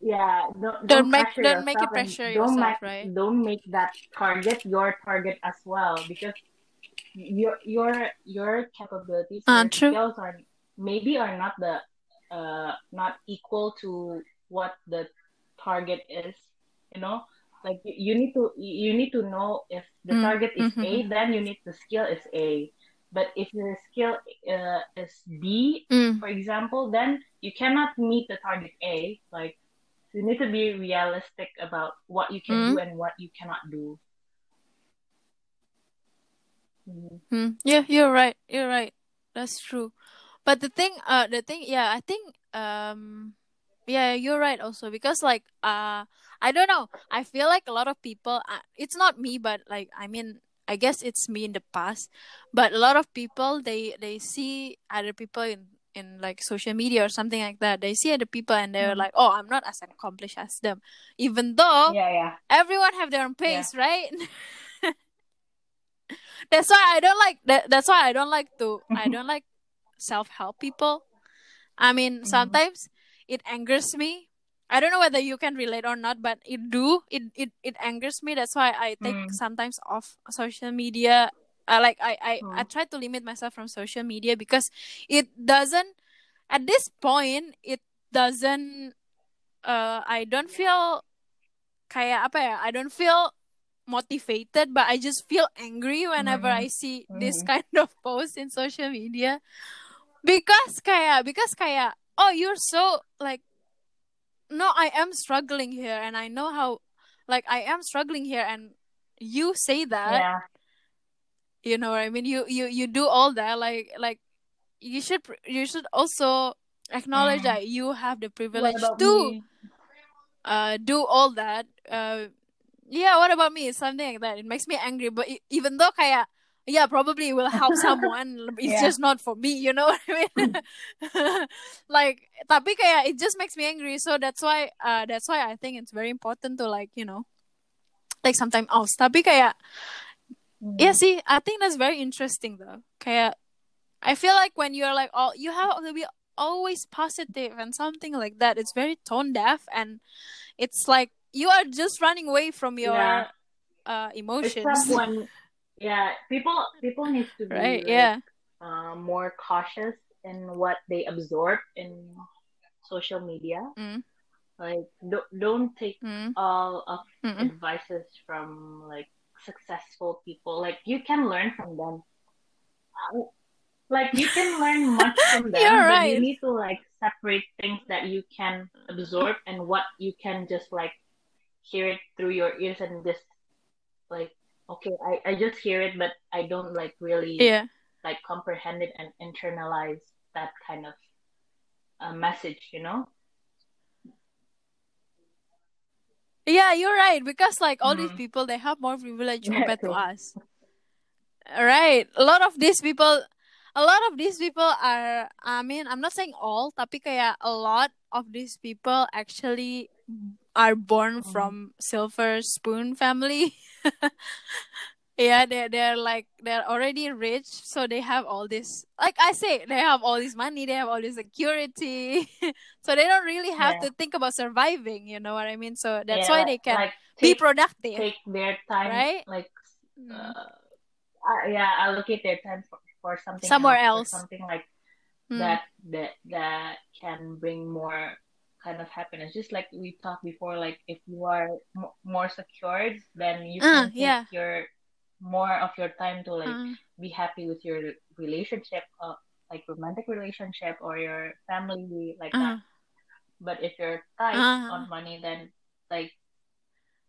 yeah don't Don't make- pressure don't make it yourself pressure don't yourself, make, right? don't make that target your target as well because your your your capabilities Uh, your true. skills are maybe are not the uh not equal to what the target is you know like you, you need to you need to know if the Mm, target is mhm, A then you need the skill is A but if your skill uh, is B Mm. for example, then you cannot meet the target A. Like you need to be realistic about what you can do and what you cannot do. Mhm. Hmm. Yeah, you're right. You're right. That's true. But the thing, uh, the thing, yeah, I think, um, yeah, you're right also because like, uh, I don't know. I feel like a lot of people. Uh, it's not me, but like, I mean, I guess it's me in the past. But a lot of people, they they see other people in in like social media or something like that. They see other people and they're Mhm. like, oh, I'm not as accomplished as them, even though Yeah, yeah. everyone have their own pace, right? that's why I don't like that. That's why I don't like to. I don't like self help people. I mean, Mhm. sometimes it angers me. I don't know whether you can relate or not, but it do. It it, it angers me. That's why I take Mm. sometimes off social media. I like I I, I Mm. try to limit myself from social media because it doesn't. At this point, it doesn't. Uh, I don't feel kayak apa ya? I don't feel motivated, but I just feel angry whenever Mhm. I see this Mhm. kind of post in social media. Because kayak, because kayak, oh, you're so like, no, I am struggling here, and I know how, like, I am struggling here, and you say that, Yeah. You know what I mean? You you you do all that, like like, you should you should also acknowledge Mm. that you have the privilege to me? uh do all that uh yeah what about me something like that it makes me angry but even though kayak yeah probably it will help someone it's Yeah. just not for me you know what i mean like tapi kayak it just makes me angry so that's why uh that's why i think it's very important to like you know take some time off tapi kayak Mhm. yeah see i think that's very interesting though kayak i feel like when you're like all you have to be always positive and something like that. It's very tone deaf and it's like you are just running away from your Yeah. uh emotions. Except when, yeah, people people need to be right? like, Yeah. uh, more cautious in what they absorb in social media. Mm. Like, don't don't take Mm. all of Mm-mm. advices from like successful people. Like, you can learn from them. Uh, Like, you can learn much from them, You're but right. you need to like separate things that you can absorb and what you can just like hear it through your ears and just like, okay, I, I just hear it, but I don't like really Yeah. like comprehend it and internalize that kind of uh, message, you know? Yeah, you're right. Because like all these Mhm. people, they have more privilege Yeah, compared to us. Right. A lot of these people, a lot of these people are. I mean, I'm not saying all, tapi kayak a lot of these people actually are born Mhm. from silver spoon family. yeah, they they're like they're already rich, so they have all this. Like I say, they have all this money, they have all this security, so they don't really have Yeah. to think about surviving. You know what I mean? So that's Yeah, why they can like be productive, take their time, right? like, Mm. uh, uh, yeah, allocate their time for, for something Somewhere else, else. something like Mm. that that that can bring more kind of happiness. Just like we talked before, like if you are m- more secured, then you Uh, can take yeah. your more of your time to like Uh, be happy with your relationship, uh, like romantic relationship or your family, like that. uh, But if you're tight uh, on money, then like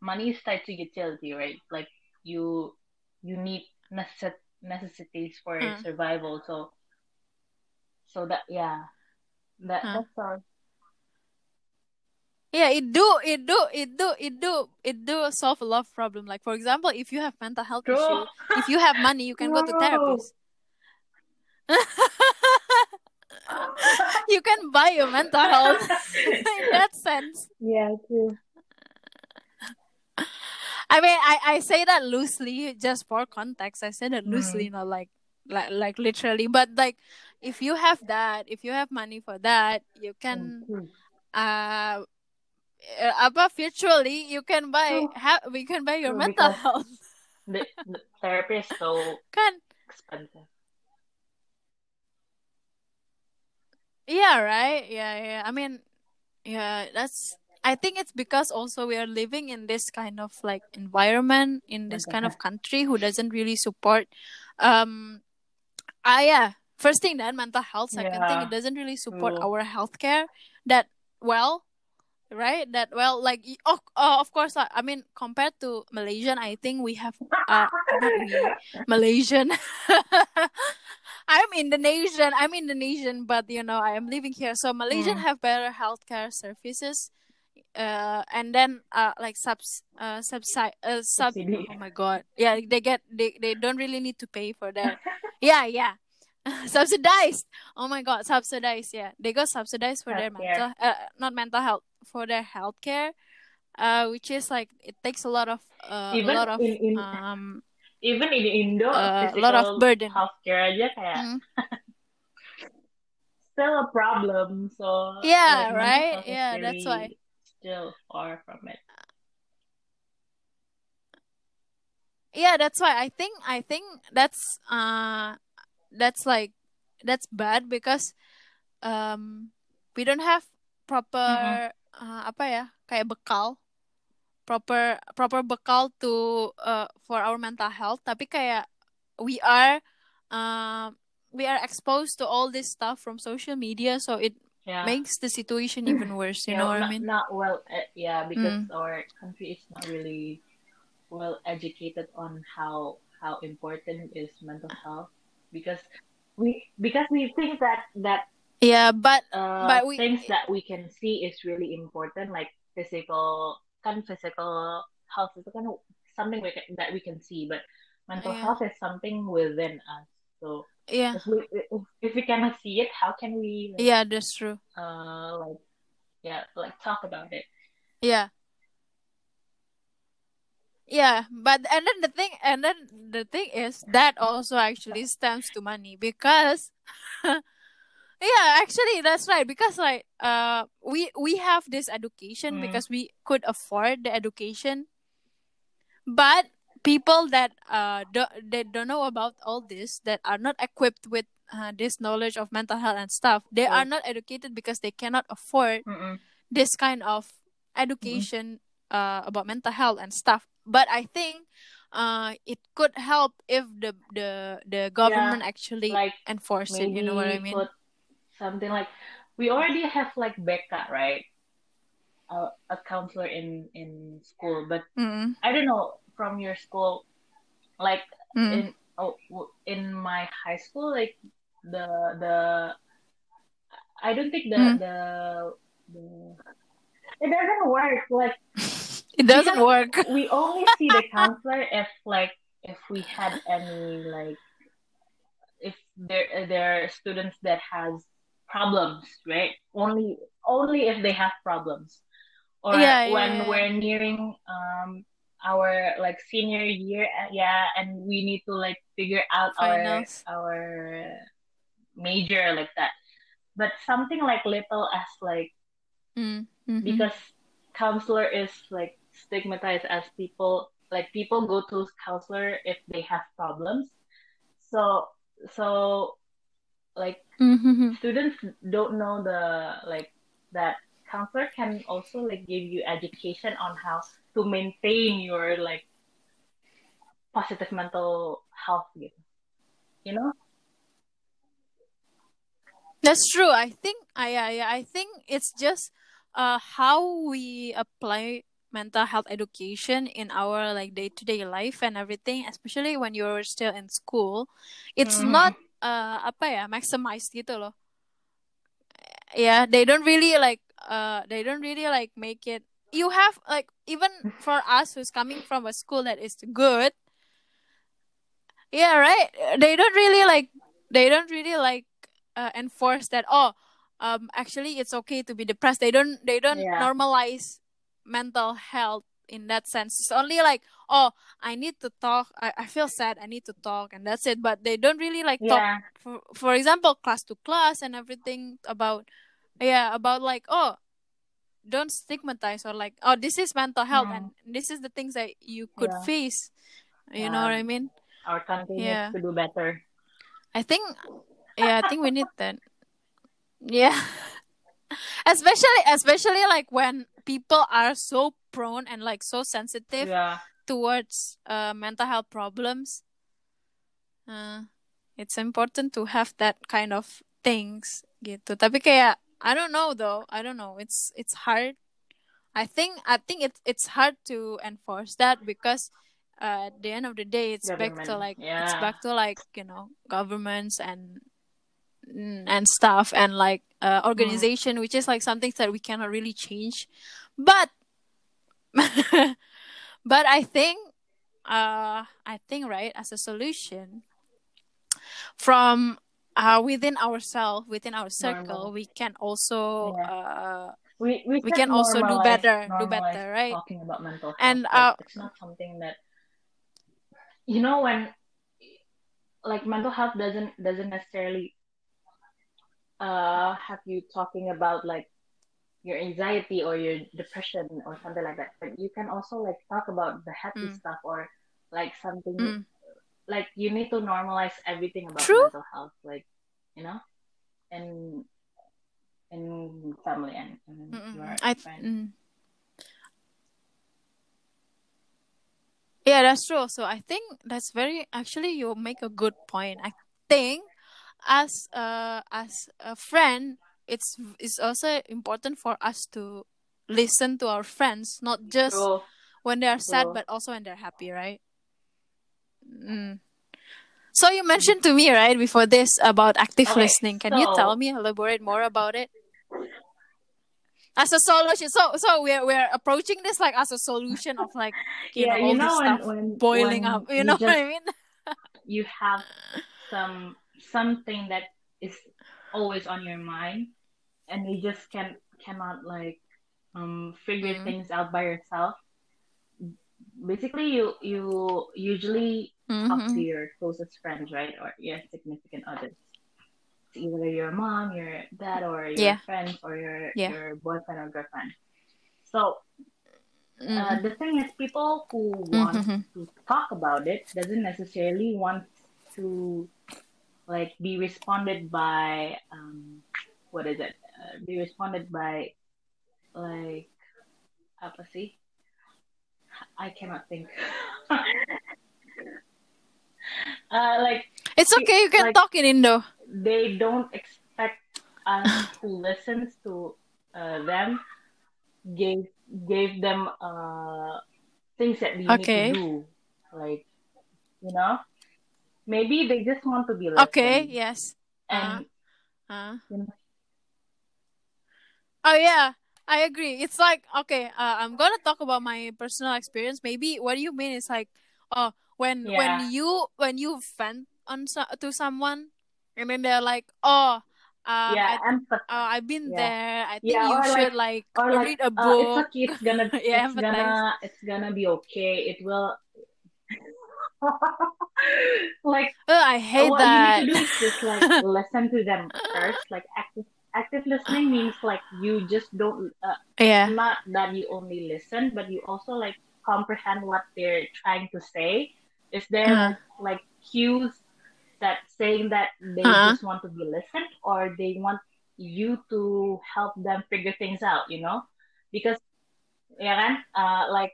money is tied to utility, right? Like you you need necess- necessities for uh, survival. So so that yeah, that uh. that's all. Yeah, it do, it do, it do, it do, it do solve a lot of problem. Like for example, if you have mental health issue, if you have money, you can go to therapist. you can buy your mental health in that sense. yeah, true. I mean, I, I say that loosely just for context. I say that loosely, Mm. not like like like literally. But like, if you have that, if you have money for that, you can uh, uh about virtually you can buy True. have you can buy your True, mental health. the, the therapy is so Can expensive. yeah, right? Yeah, yeah. I mean, yeah, that's I think it's because also we are living in this kind of like environment in this kind of country who doesn't really support um ah yeah first thing that mental health second thing it doesn't really support true. our healthcare that well right? That well like oh, uh, of course uh, i mean compared to malaysian i think we have uh we malaysian. I'm indonesian i'm indonesian but you know i am living here. So malaysian Mm. have better healthcare services uh and then uh like subs uh subside uh sub Subsidy. oh my god. Yeah they get they, they don't really need to pay for that. Yeah yeah subsidized. Oh my god subsidized yeah. They got subsidized for their mental uh not mental health for their healthcare uh which is like it takes a lot of uh, a Even lot of in in um even in Indo, uh, a lot of burden. healthcare aja kayak Mm. still a problem. So yeah like right? yeah that's why. still far from it. yeah that's why. I think i think that's uh that's like that's bad because um we don't have proper Mm-mm. uh, apa ya kayak bekal proper proper bekal to uh, for our mental health tapi kayak we are um we are exposed to all this stuff from social media so it Yeah. makes the situation even worse you Yeah, know what i mean not well, uh, yeah, because Mm. our country is not really well educated on how how important is mental health because we because we think that that yeah but uh but we things that we can see is really important like physical kan physical health itu kan something we can, that we can see but mental yeah. health is something within us. So yeah. if we if, if we cannot see it how can we like yeah that's true. uh like yeah like talk about it? Yeah Yeah, but and then the thing and then the thing is that also actually stems to money because yeah actually that's right because like uh we we have this education Mm. because we could afford the education but people that uh do, that don't know about all this that are not equipped with uh, this knowledge of mental health and stuff they are not educated because they cannot afford Mm-mm. this kind of education uh, about mental health and stuff but i think uh it could help if the the the government actually like enforce it you know what i mean something like we already have like BK, right? A, a counselor in in school, but mm I don't know from your school, like Mm. in oh in my high school, like the the I don't think the Mm. the the it doesn't work. Like it doesn't Because- work we only see the counselor if like if we had any like if there there are students that has problems right only only if they have problems or Yeah, when yeah. we're nearing um our like senior year yeah and we need to like figure out Finals. our our major like that but something like little as like Mm. Mhm. because counselor is like stigmatized as people like people go to counselor if they have problems so so like Mhm. students don't know the like that counselor can also like give you education on how to maintain your like positive mental health gitu. you know That's true. I think I I I think it's just uh how we apply mental health education in our like day to day life and everything, especially when you're still in school. It's Mhm. not uh apa ya maximized gitu loh. Yeah, they don't really like uh they don't really like make it. You have like even for us who's coming from a school that is good. Yeah, right. They don't really like they don't really like uh, enforce that oh um actually it's okay to be depressed they don't they don't Yeah. normalize mental health in that sense. It's only like oh i need to talk. I, I feel sad. I need to talk and that's it. But they don't really like talk yeah. for, for example class to class and everything about yeah about like oh don't stigmatize or like oh this is mental health Mhm. and this is the things that you could Yeah. face. You know what i mean? Our country Yeah. needs to do better. I think, yeah, I think we need that. Yeah, especially, especially like when people are so prone and like so sensitive yeah towards uh, mental health problems. Uh, it's important to have that kind of things gitu. Tapi kayak I don't know though. I don't know. It's it's hard. I think I think it's it's hard to enforce that because uh, at the end of the day, it's back to Government, like it's back to like you know governments and mm, and stuff and like uh, organization, which is like something that we cannot really change. But but I think uh I think right as a solution from uh within ourselves within our circle Normal. we can also Yeah. uh we we, We should can also do better, do better, right? Talking about mental health, And, uh, it's not something that you know when like mental health doesn't doesn't necessarily uh have you talking about like your anxiety or your depression or something like that. But you can also like talk about the happy Mm. stuff or like something Mm. like you need to normalize everything about True. mental health, like you know, and and family and, and your I friends. mm. Yeah, that's true. So I think that's very actually you make a good point. I think as uh as a friend, it's it's also important for us to listen to our friends, not just True. when they are sad, True. but also when they're happy, right? Mm. So you mentioned to me right before this about active Okay, listening. Can you tell me elaborate more about it? As a solution, so so we're we're approaching this like as a solution of like you yeah, know you know when, when boiling when up. You know what I mean? you have some something that is always on your mind, and you just can cannot like um figure Mm. things out by yourself. Basically, you you usually talk to Mhm. your closest friends, right, or your significant others. either your mom, your dad, or your Yeah. friends, or your Yeah. your boyfriend or girlfriend. So uh, Mhm. the thing is, people who want Mhm. to talk about it doesn't necessarily want to like be responded by um what is it? Uh, be responded by like apa sih? I cannot think. uh, like It's okay. You can like- talk in Indo. they don't expect us who listens to uh, them gave gave them uh, things that we Okay. need to do like you know maybe they just want to be listened Okay. Yes. and Uh. you know, Oh yeah, I agree. It's like okay, uh, I'm gonna talk about my personal experience. Maybe what you mean is like, oh, when Yeah. when you when you vent on so- to someone, and then they're like, oh, um, yeah I, empathy uh, I've been Yeah. there. I think Yeah, you should like, or like read a uh, book. it's okay it's gonna it's gonna it's gonna be okay it will like oh, I hate what that. you need to do is just like listen to them first like active active listening means like you just don't uh, yeah. not that you only listen, but you also like comprehend what they're trying to say. Is there Uh-huh. like cues that saying that they Uh-huh. just want to be listened or they want you to help them figure things out, you know? Because yeah? Uh, like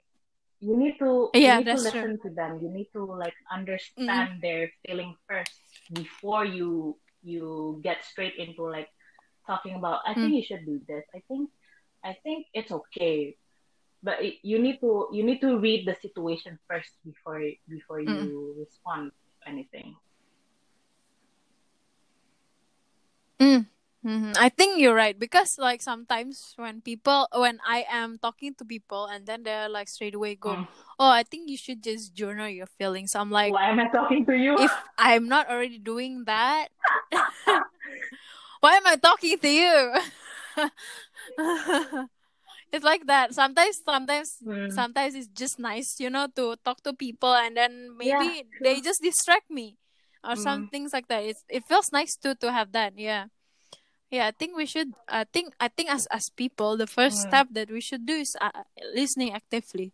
you need to Yeah, you need to that's true. listen to them. You need to like understand their feeling first before you you get straight into like talking about I think Mm. you should do this. I think I think it's okay. But it, you need to you need to read the situation first before before you Mm. respond to anything. Hmm I think you're right because like sometimes when people when I am talking to people and then they're like straight away go, Mm. oh, I think you should just journal your feelings. I'm like, Why am I talking to you? if I'm not already doing that, why am I talking to you? it's like that. Sometimes, sometimes, Mm. sometimes it's just nice, you know, to talk to people and then Yeah, maybe they just distract me or some Mm. things like that. It's it feels nice too to have that. Yeah. Yeah, I think we should. I think I think as as people, the first Mm. step that we should do is uh, listening actively.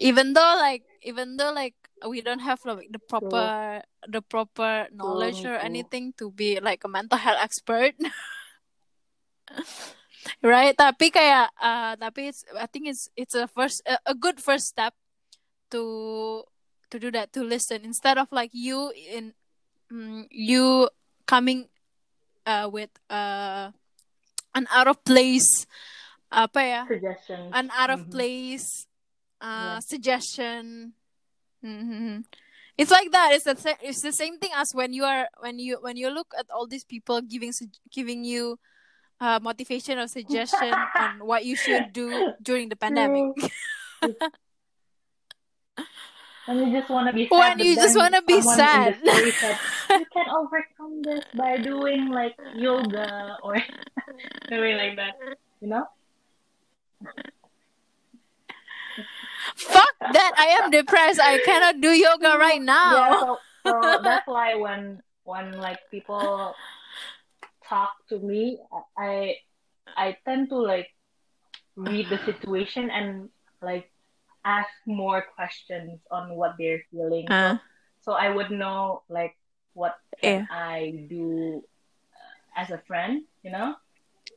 Even though like even though like we don't have like the proper the proper knowledge me or anything to be like a mental health expert. Right? Tapi kayak uh, tapi it's I think it's it's a first a, a good first step to to do that to listen. Instead of like you in mm, you coming uh, with uh, an out of place apa ya Suggestions. an out of Mhm. place uh, Yeah. suggestion. hmm It's like that. It's the it's the same thing as when you are when you when you look at all these people giving giving you uh, motivation or suggestion on what you should do during the pandemic. When you just want to be sad. When you just wanna be sad. In the story said, you can overcome this by doing like yoga or something like that. You know? Fuck that! I am depressed. I cannot do yoga right Yeah, now. so, so that's why when when like people talk to me, I I tend to like read the situation and like ask more questions on what they're feeling. Uh, so I would know like what can I do uh, as a friend, you know?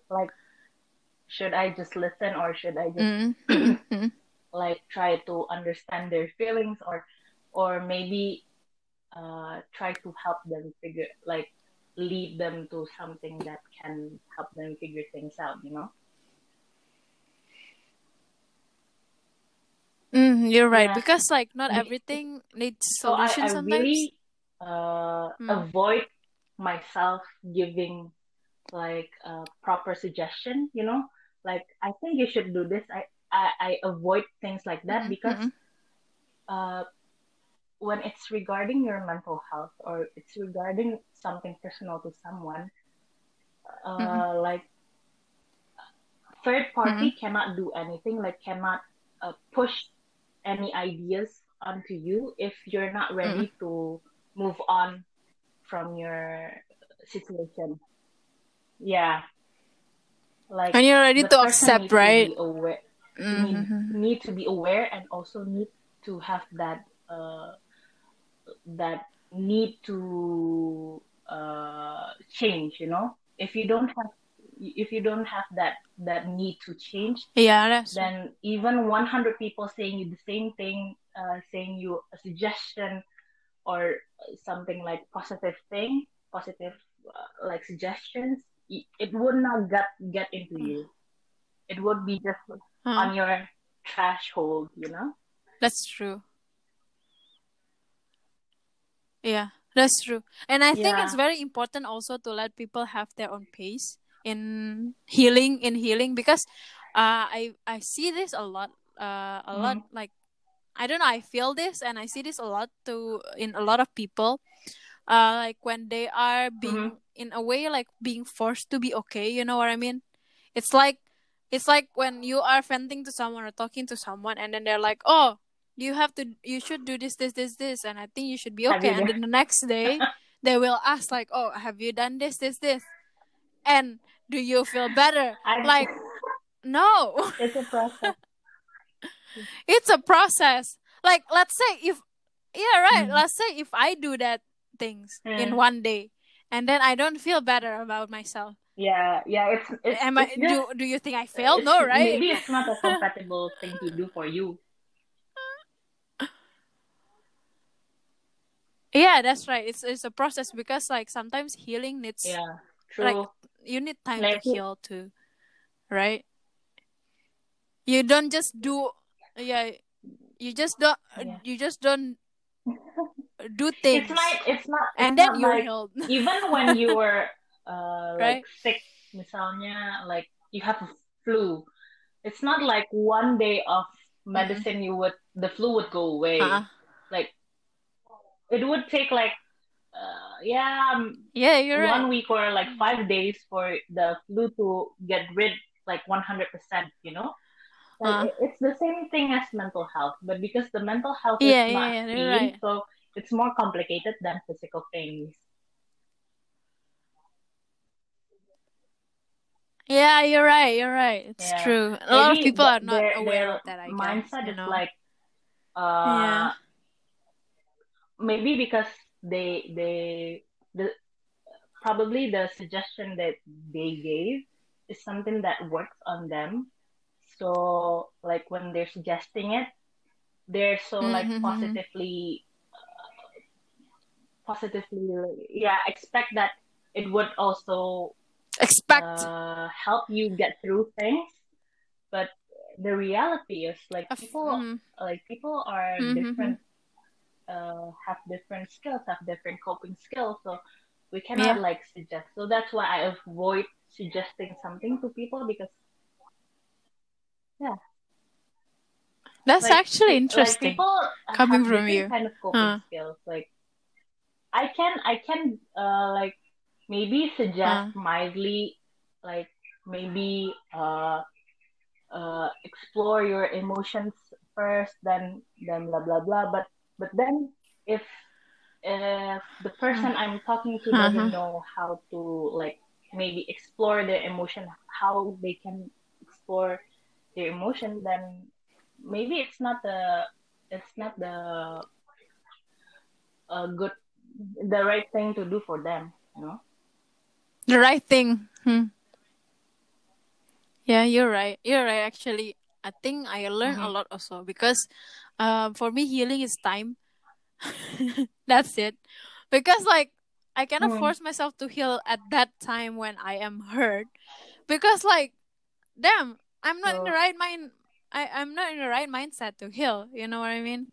Like should I just listen or should I just mm, mm, mm. like try to understand their feelings or or maybe uh try to help them figure like lead them to something that can help them figure things out, you know? Mm, you're right Yeah. because like not everything needs So I, I sometimes. really uh Mm. avoid myself giving like a proper suggestion, you know? Like I think you should do this. I I, I avoid things like that Mhm, because mhm. uh when it's regarding your mental health or it's regarding something personal to someone, uh Mhm. like third party Mm-hmm. cannot do anything, like cannot uh, push any ideas onto you if you're not ready Mm-hmm. to move on from your situation. Yeah. Like and you're ready to accept to right be aware Mhm. need, need to be aware and also need to have that uh that need to uh change, you know? If you don't have if you don't have that that need to change, yeah that's then even 100 people saying you the same thing, uh, saying you a suggestion or something like positive thing, positive uh, like suggestions, it would not get get into you. It would be just Huh. on your threshold, you know. That's true. Yeah, that's true. And I think it's very important also to let people have their own pace in healing in healing because uh I I see this a lot uh a lot like I don't know I feel this and I see this a lot to in a lot of people uh like when they are being in a way like being forced to be okay, you know what I mean? It's like it's like when you are venting to someone or talking to someone and then they're like, "Oh, you have to you should do this this this this and i think you should be okay. And then the next day they will ask like oh have you done this this this? And do you feel better I like no it's a process. it's a process like let's say if yeah right Mm. let's say if i do that things in Mm. one day and then i don't feel better about myself Yeah, yeah. It's it's, am i just, do do you think i failed no right Maybe it's not a compatible thing to do for you. yeah that's right it's it's a process because like sometimes healing needs Yeah, true. like you need time to you- heal too right you don't just do yeah you just don't Yeah. you just don't do things it's not. It's not. It's and then you're like healed even when you were uh Right. like sick, misalnya like you have a flu. It's not like one day of medicine you would the flu would go away. uh-uh. Like it would take like uh yeah um, yeah you're right. one right week or like five days for the flu to get rid like 100%, you know? Like, it's the same thing as mental health, but because the mental health Yeah, is yeah, not yeah, you're seen, right. so it's more complicated than physical things. yeah you're right you're right it's Yeah. true a lot of people are not their, aware their of that i guess mindset you is know like uh Yeah. maybe because they they the probably the suggestion that they gave is something that works on them. So like when they're suggesting it they're so like Mhm, mhm. positively uh, positively yeah expect that it would also expect uh, help you get through things. But the reality is like people mm, like people are Mhm, different uh have different skills have different coping skills so we cannot Yeah. like suggest so that's why i avoid suggesting something to people because yeah. that's like, actually like interesting people Coming have from you. kind of coping Huh. skills like i can i can uh like maybe suggest mildly like maybe uh uh explore your emotions first then then blah blah blah but but then if if the person i'm talking to Uh-huh. doesn't know how to like maybe explore their emotion how they can explore their emotion then maybe it's not the it's not the a good the right thing to do for them you know the right thing. Hmm. Yeah, you're right. You're right. Actually, I think I learned a Mhm. lot also because, um, for me healing is time. That's it. Because like I cannot Mhm. force myself to heal at that time when I am hurt, because like, damn, I'm not in the right mind. I I'm not in the right mindset to heal. You know what I mean?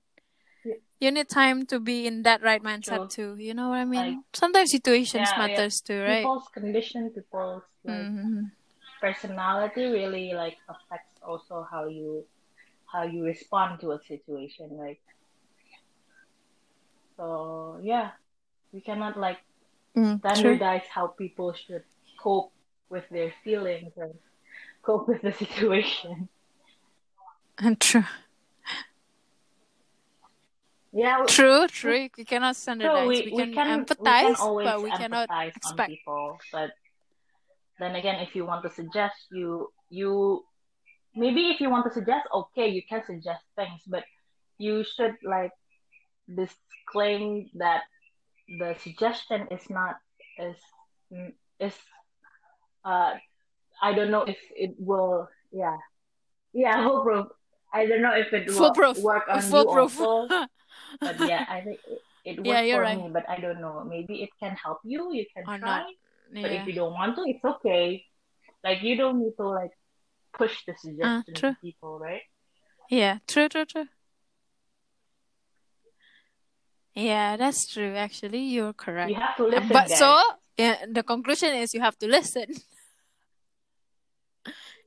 Yeah. You need time to be in that right mindset too. You know what I mean? Like- Sometimes situations Yeah, yeah. matters too, right? people's condition people's like Mhm. personality really like affects also how you how you respond to a situation like so yeah we cannot like Mm, true. standardize how people should cope with their feelings and cope with the situation And True. yeah True, true. We cannot so standardize. we, we, we can can we empathize, can but we cannot expect. people but then again if you want to suggest you you maybe if you want to suggest okay you can suggest things but you should like disclaim that the suggestion is not is is uh I don't know if it will yeah yeah foolproof I don't know if it will Foolproof. work on Foolproof. you also but yeah I think it, it worked Yeah, you're for right. me but I don't know maybe it can help you you can Or try not. but if you don't want to it's okay like you don't need to like push the suggestion Uh, true. to people right Yeah, true, true, true. Yeah, that's true. Actually, you're correct. you have to listen but guys. so, yeah, the conclusion is you have to listen.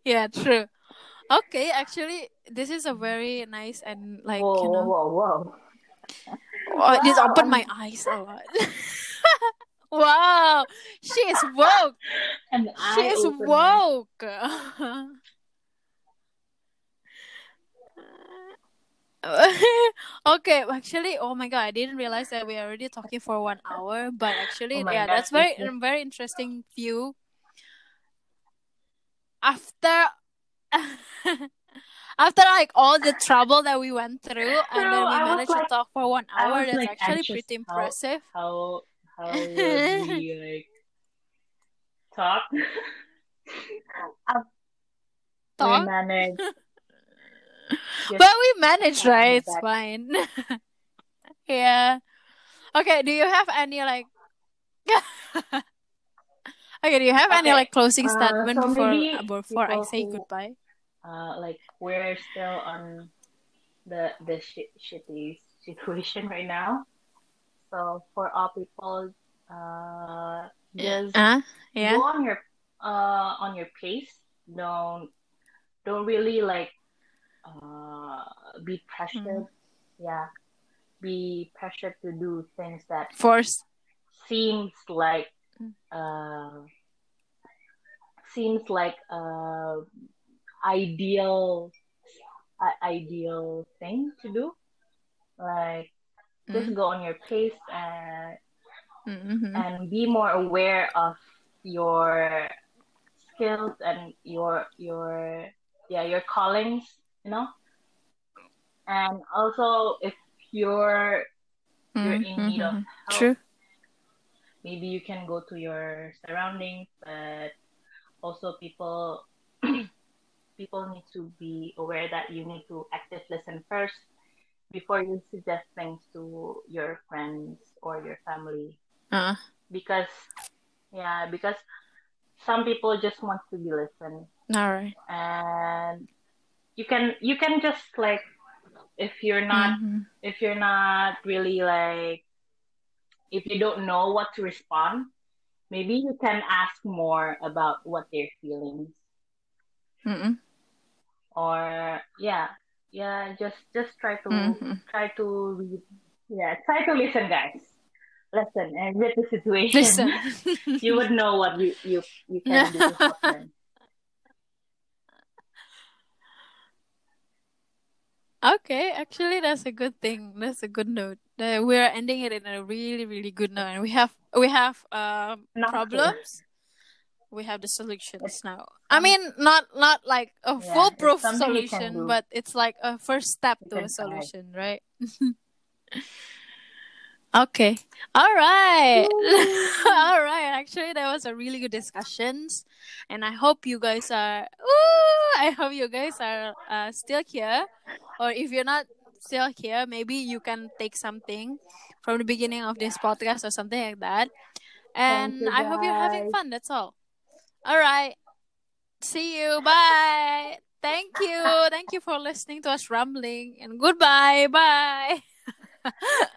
yeah, true. Okay, actually, this is a very nice and like whoa you know, whoa whoa oh, this Wow. opened my eyes a lot. wow, she is woke. and She I is woke. okay, actually, oh my god, I didn't realize that we are already talking for one hour. But actually, Oh yeah, God, that's very very interesting view. After, after like all the trouble that we went through, and then we I managed to talk for one hour. That's like, actually pretty how- impressive. how how would we like talk? Talk? We managed. But we managed, right? It's fine. yeah. Okay. Do you have any like? okay. Do you have any like closing uh, statement so before before I say who- goodbye? uh, like we're still on the the shit, shitty situation right now. So for all people, uh, just Uh, yeah. go on your uh on your pace. Don't don't really like uh be pressured. Yeah, be pressured to do things that Force. seems like Mm. uh seems like uh ideal uh, ideal thing to do like just go on your pace and Mm-hmm. and be more aware of your skills and your your yeah your callings you know and also if you're you're in need of help Mm-hmm. True. maybe you can go to your surroundings but also people people need to be aware that you need to active listen first before you suggest things to your friends or your family Uh, because yeah because some people just want to be listened all right. and you can you can just like if you're not Mhm. if you're not really like if you don't know what to respond maybe you can ask more about what they're feeling Mm-mm. or yeah yeah just just try to Mhm. try to read yeah try to listen guys listen and read the situation Listen. you would know what you you, you can do to help them Okay, actually, that's a good thing. That's a good note. Uh, we're ending it in a really, really good note, and we have we have um Not problems. We have the solutions now. I mean, not not like a Yeah, foolproof it's something you can solution, but it's like a first step to a solution, right? okay, all right, all right. Actually, that was a really good discussions, and I hope you guys are. Ooh, I hope you guys are uh, still here or if you're not still here, maybe you can take something from the beginning of this podcast or something like that. And you, I hope you're having fun. That's all. All right. See you. Bye. Thank you. Thank you for listening to us rambling. And goodbye. Bye.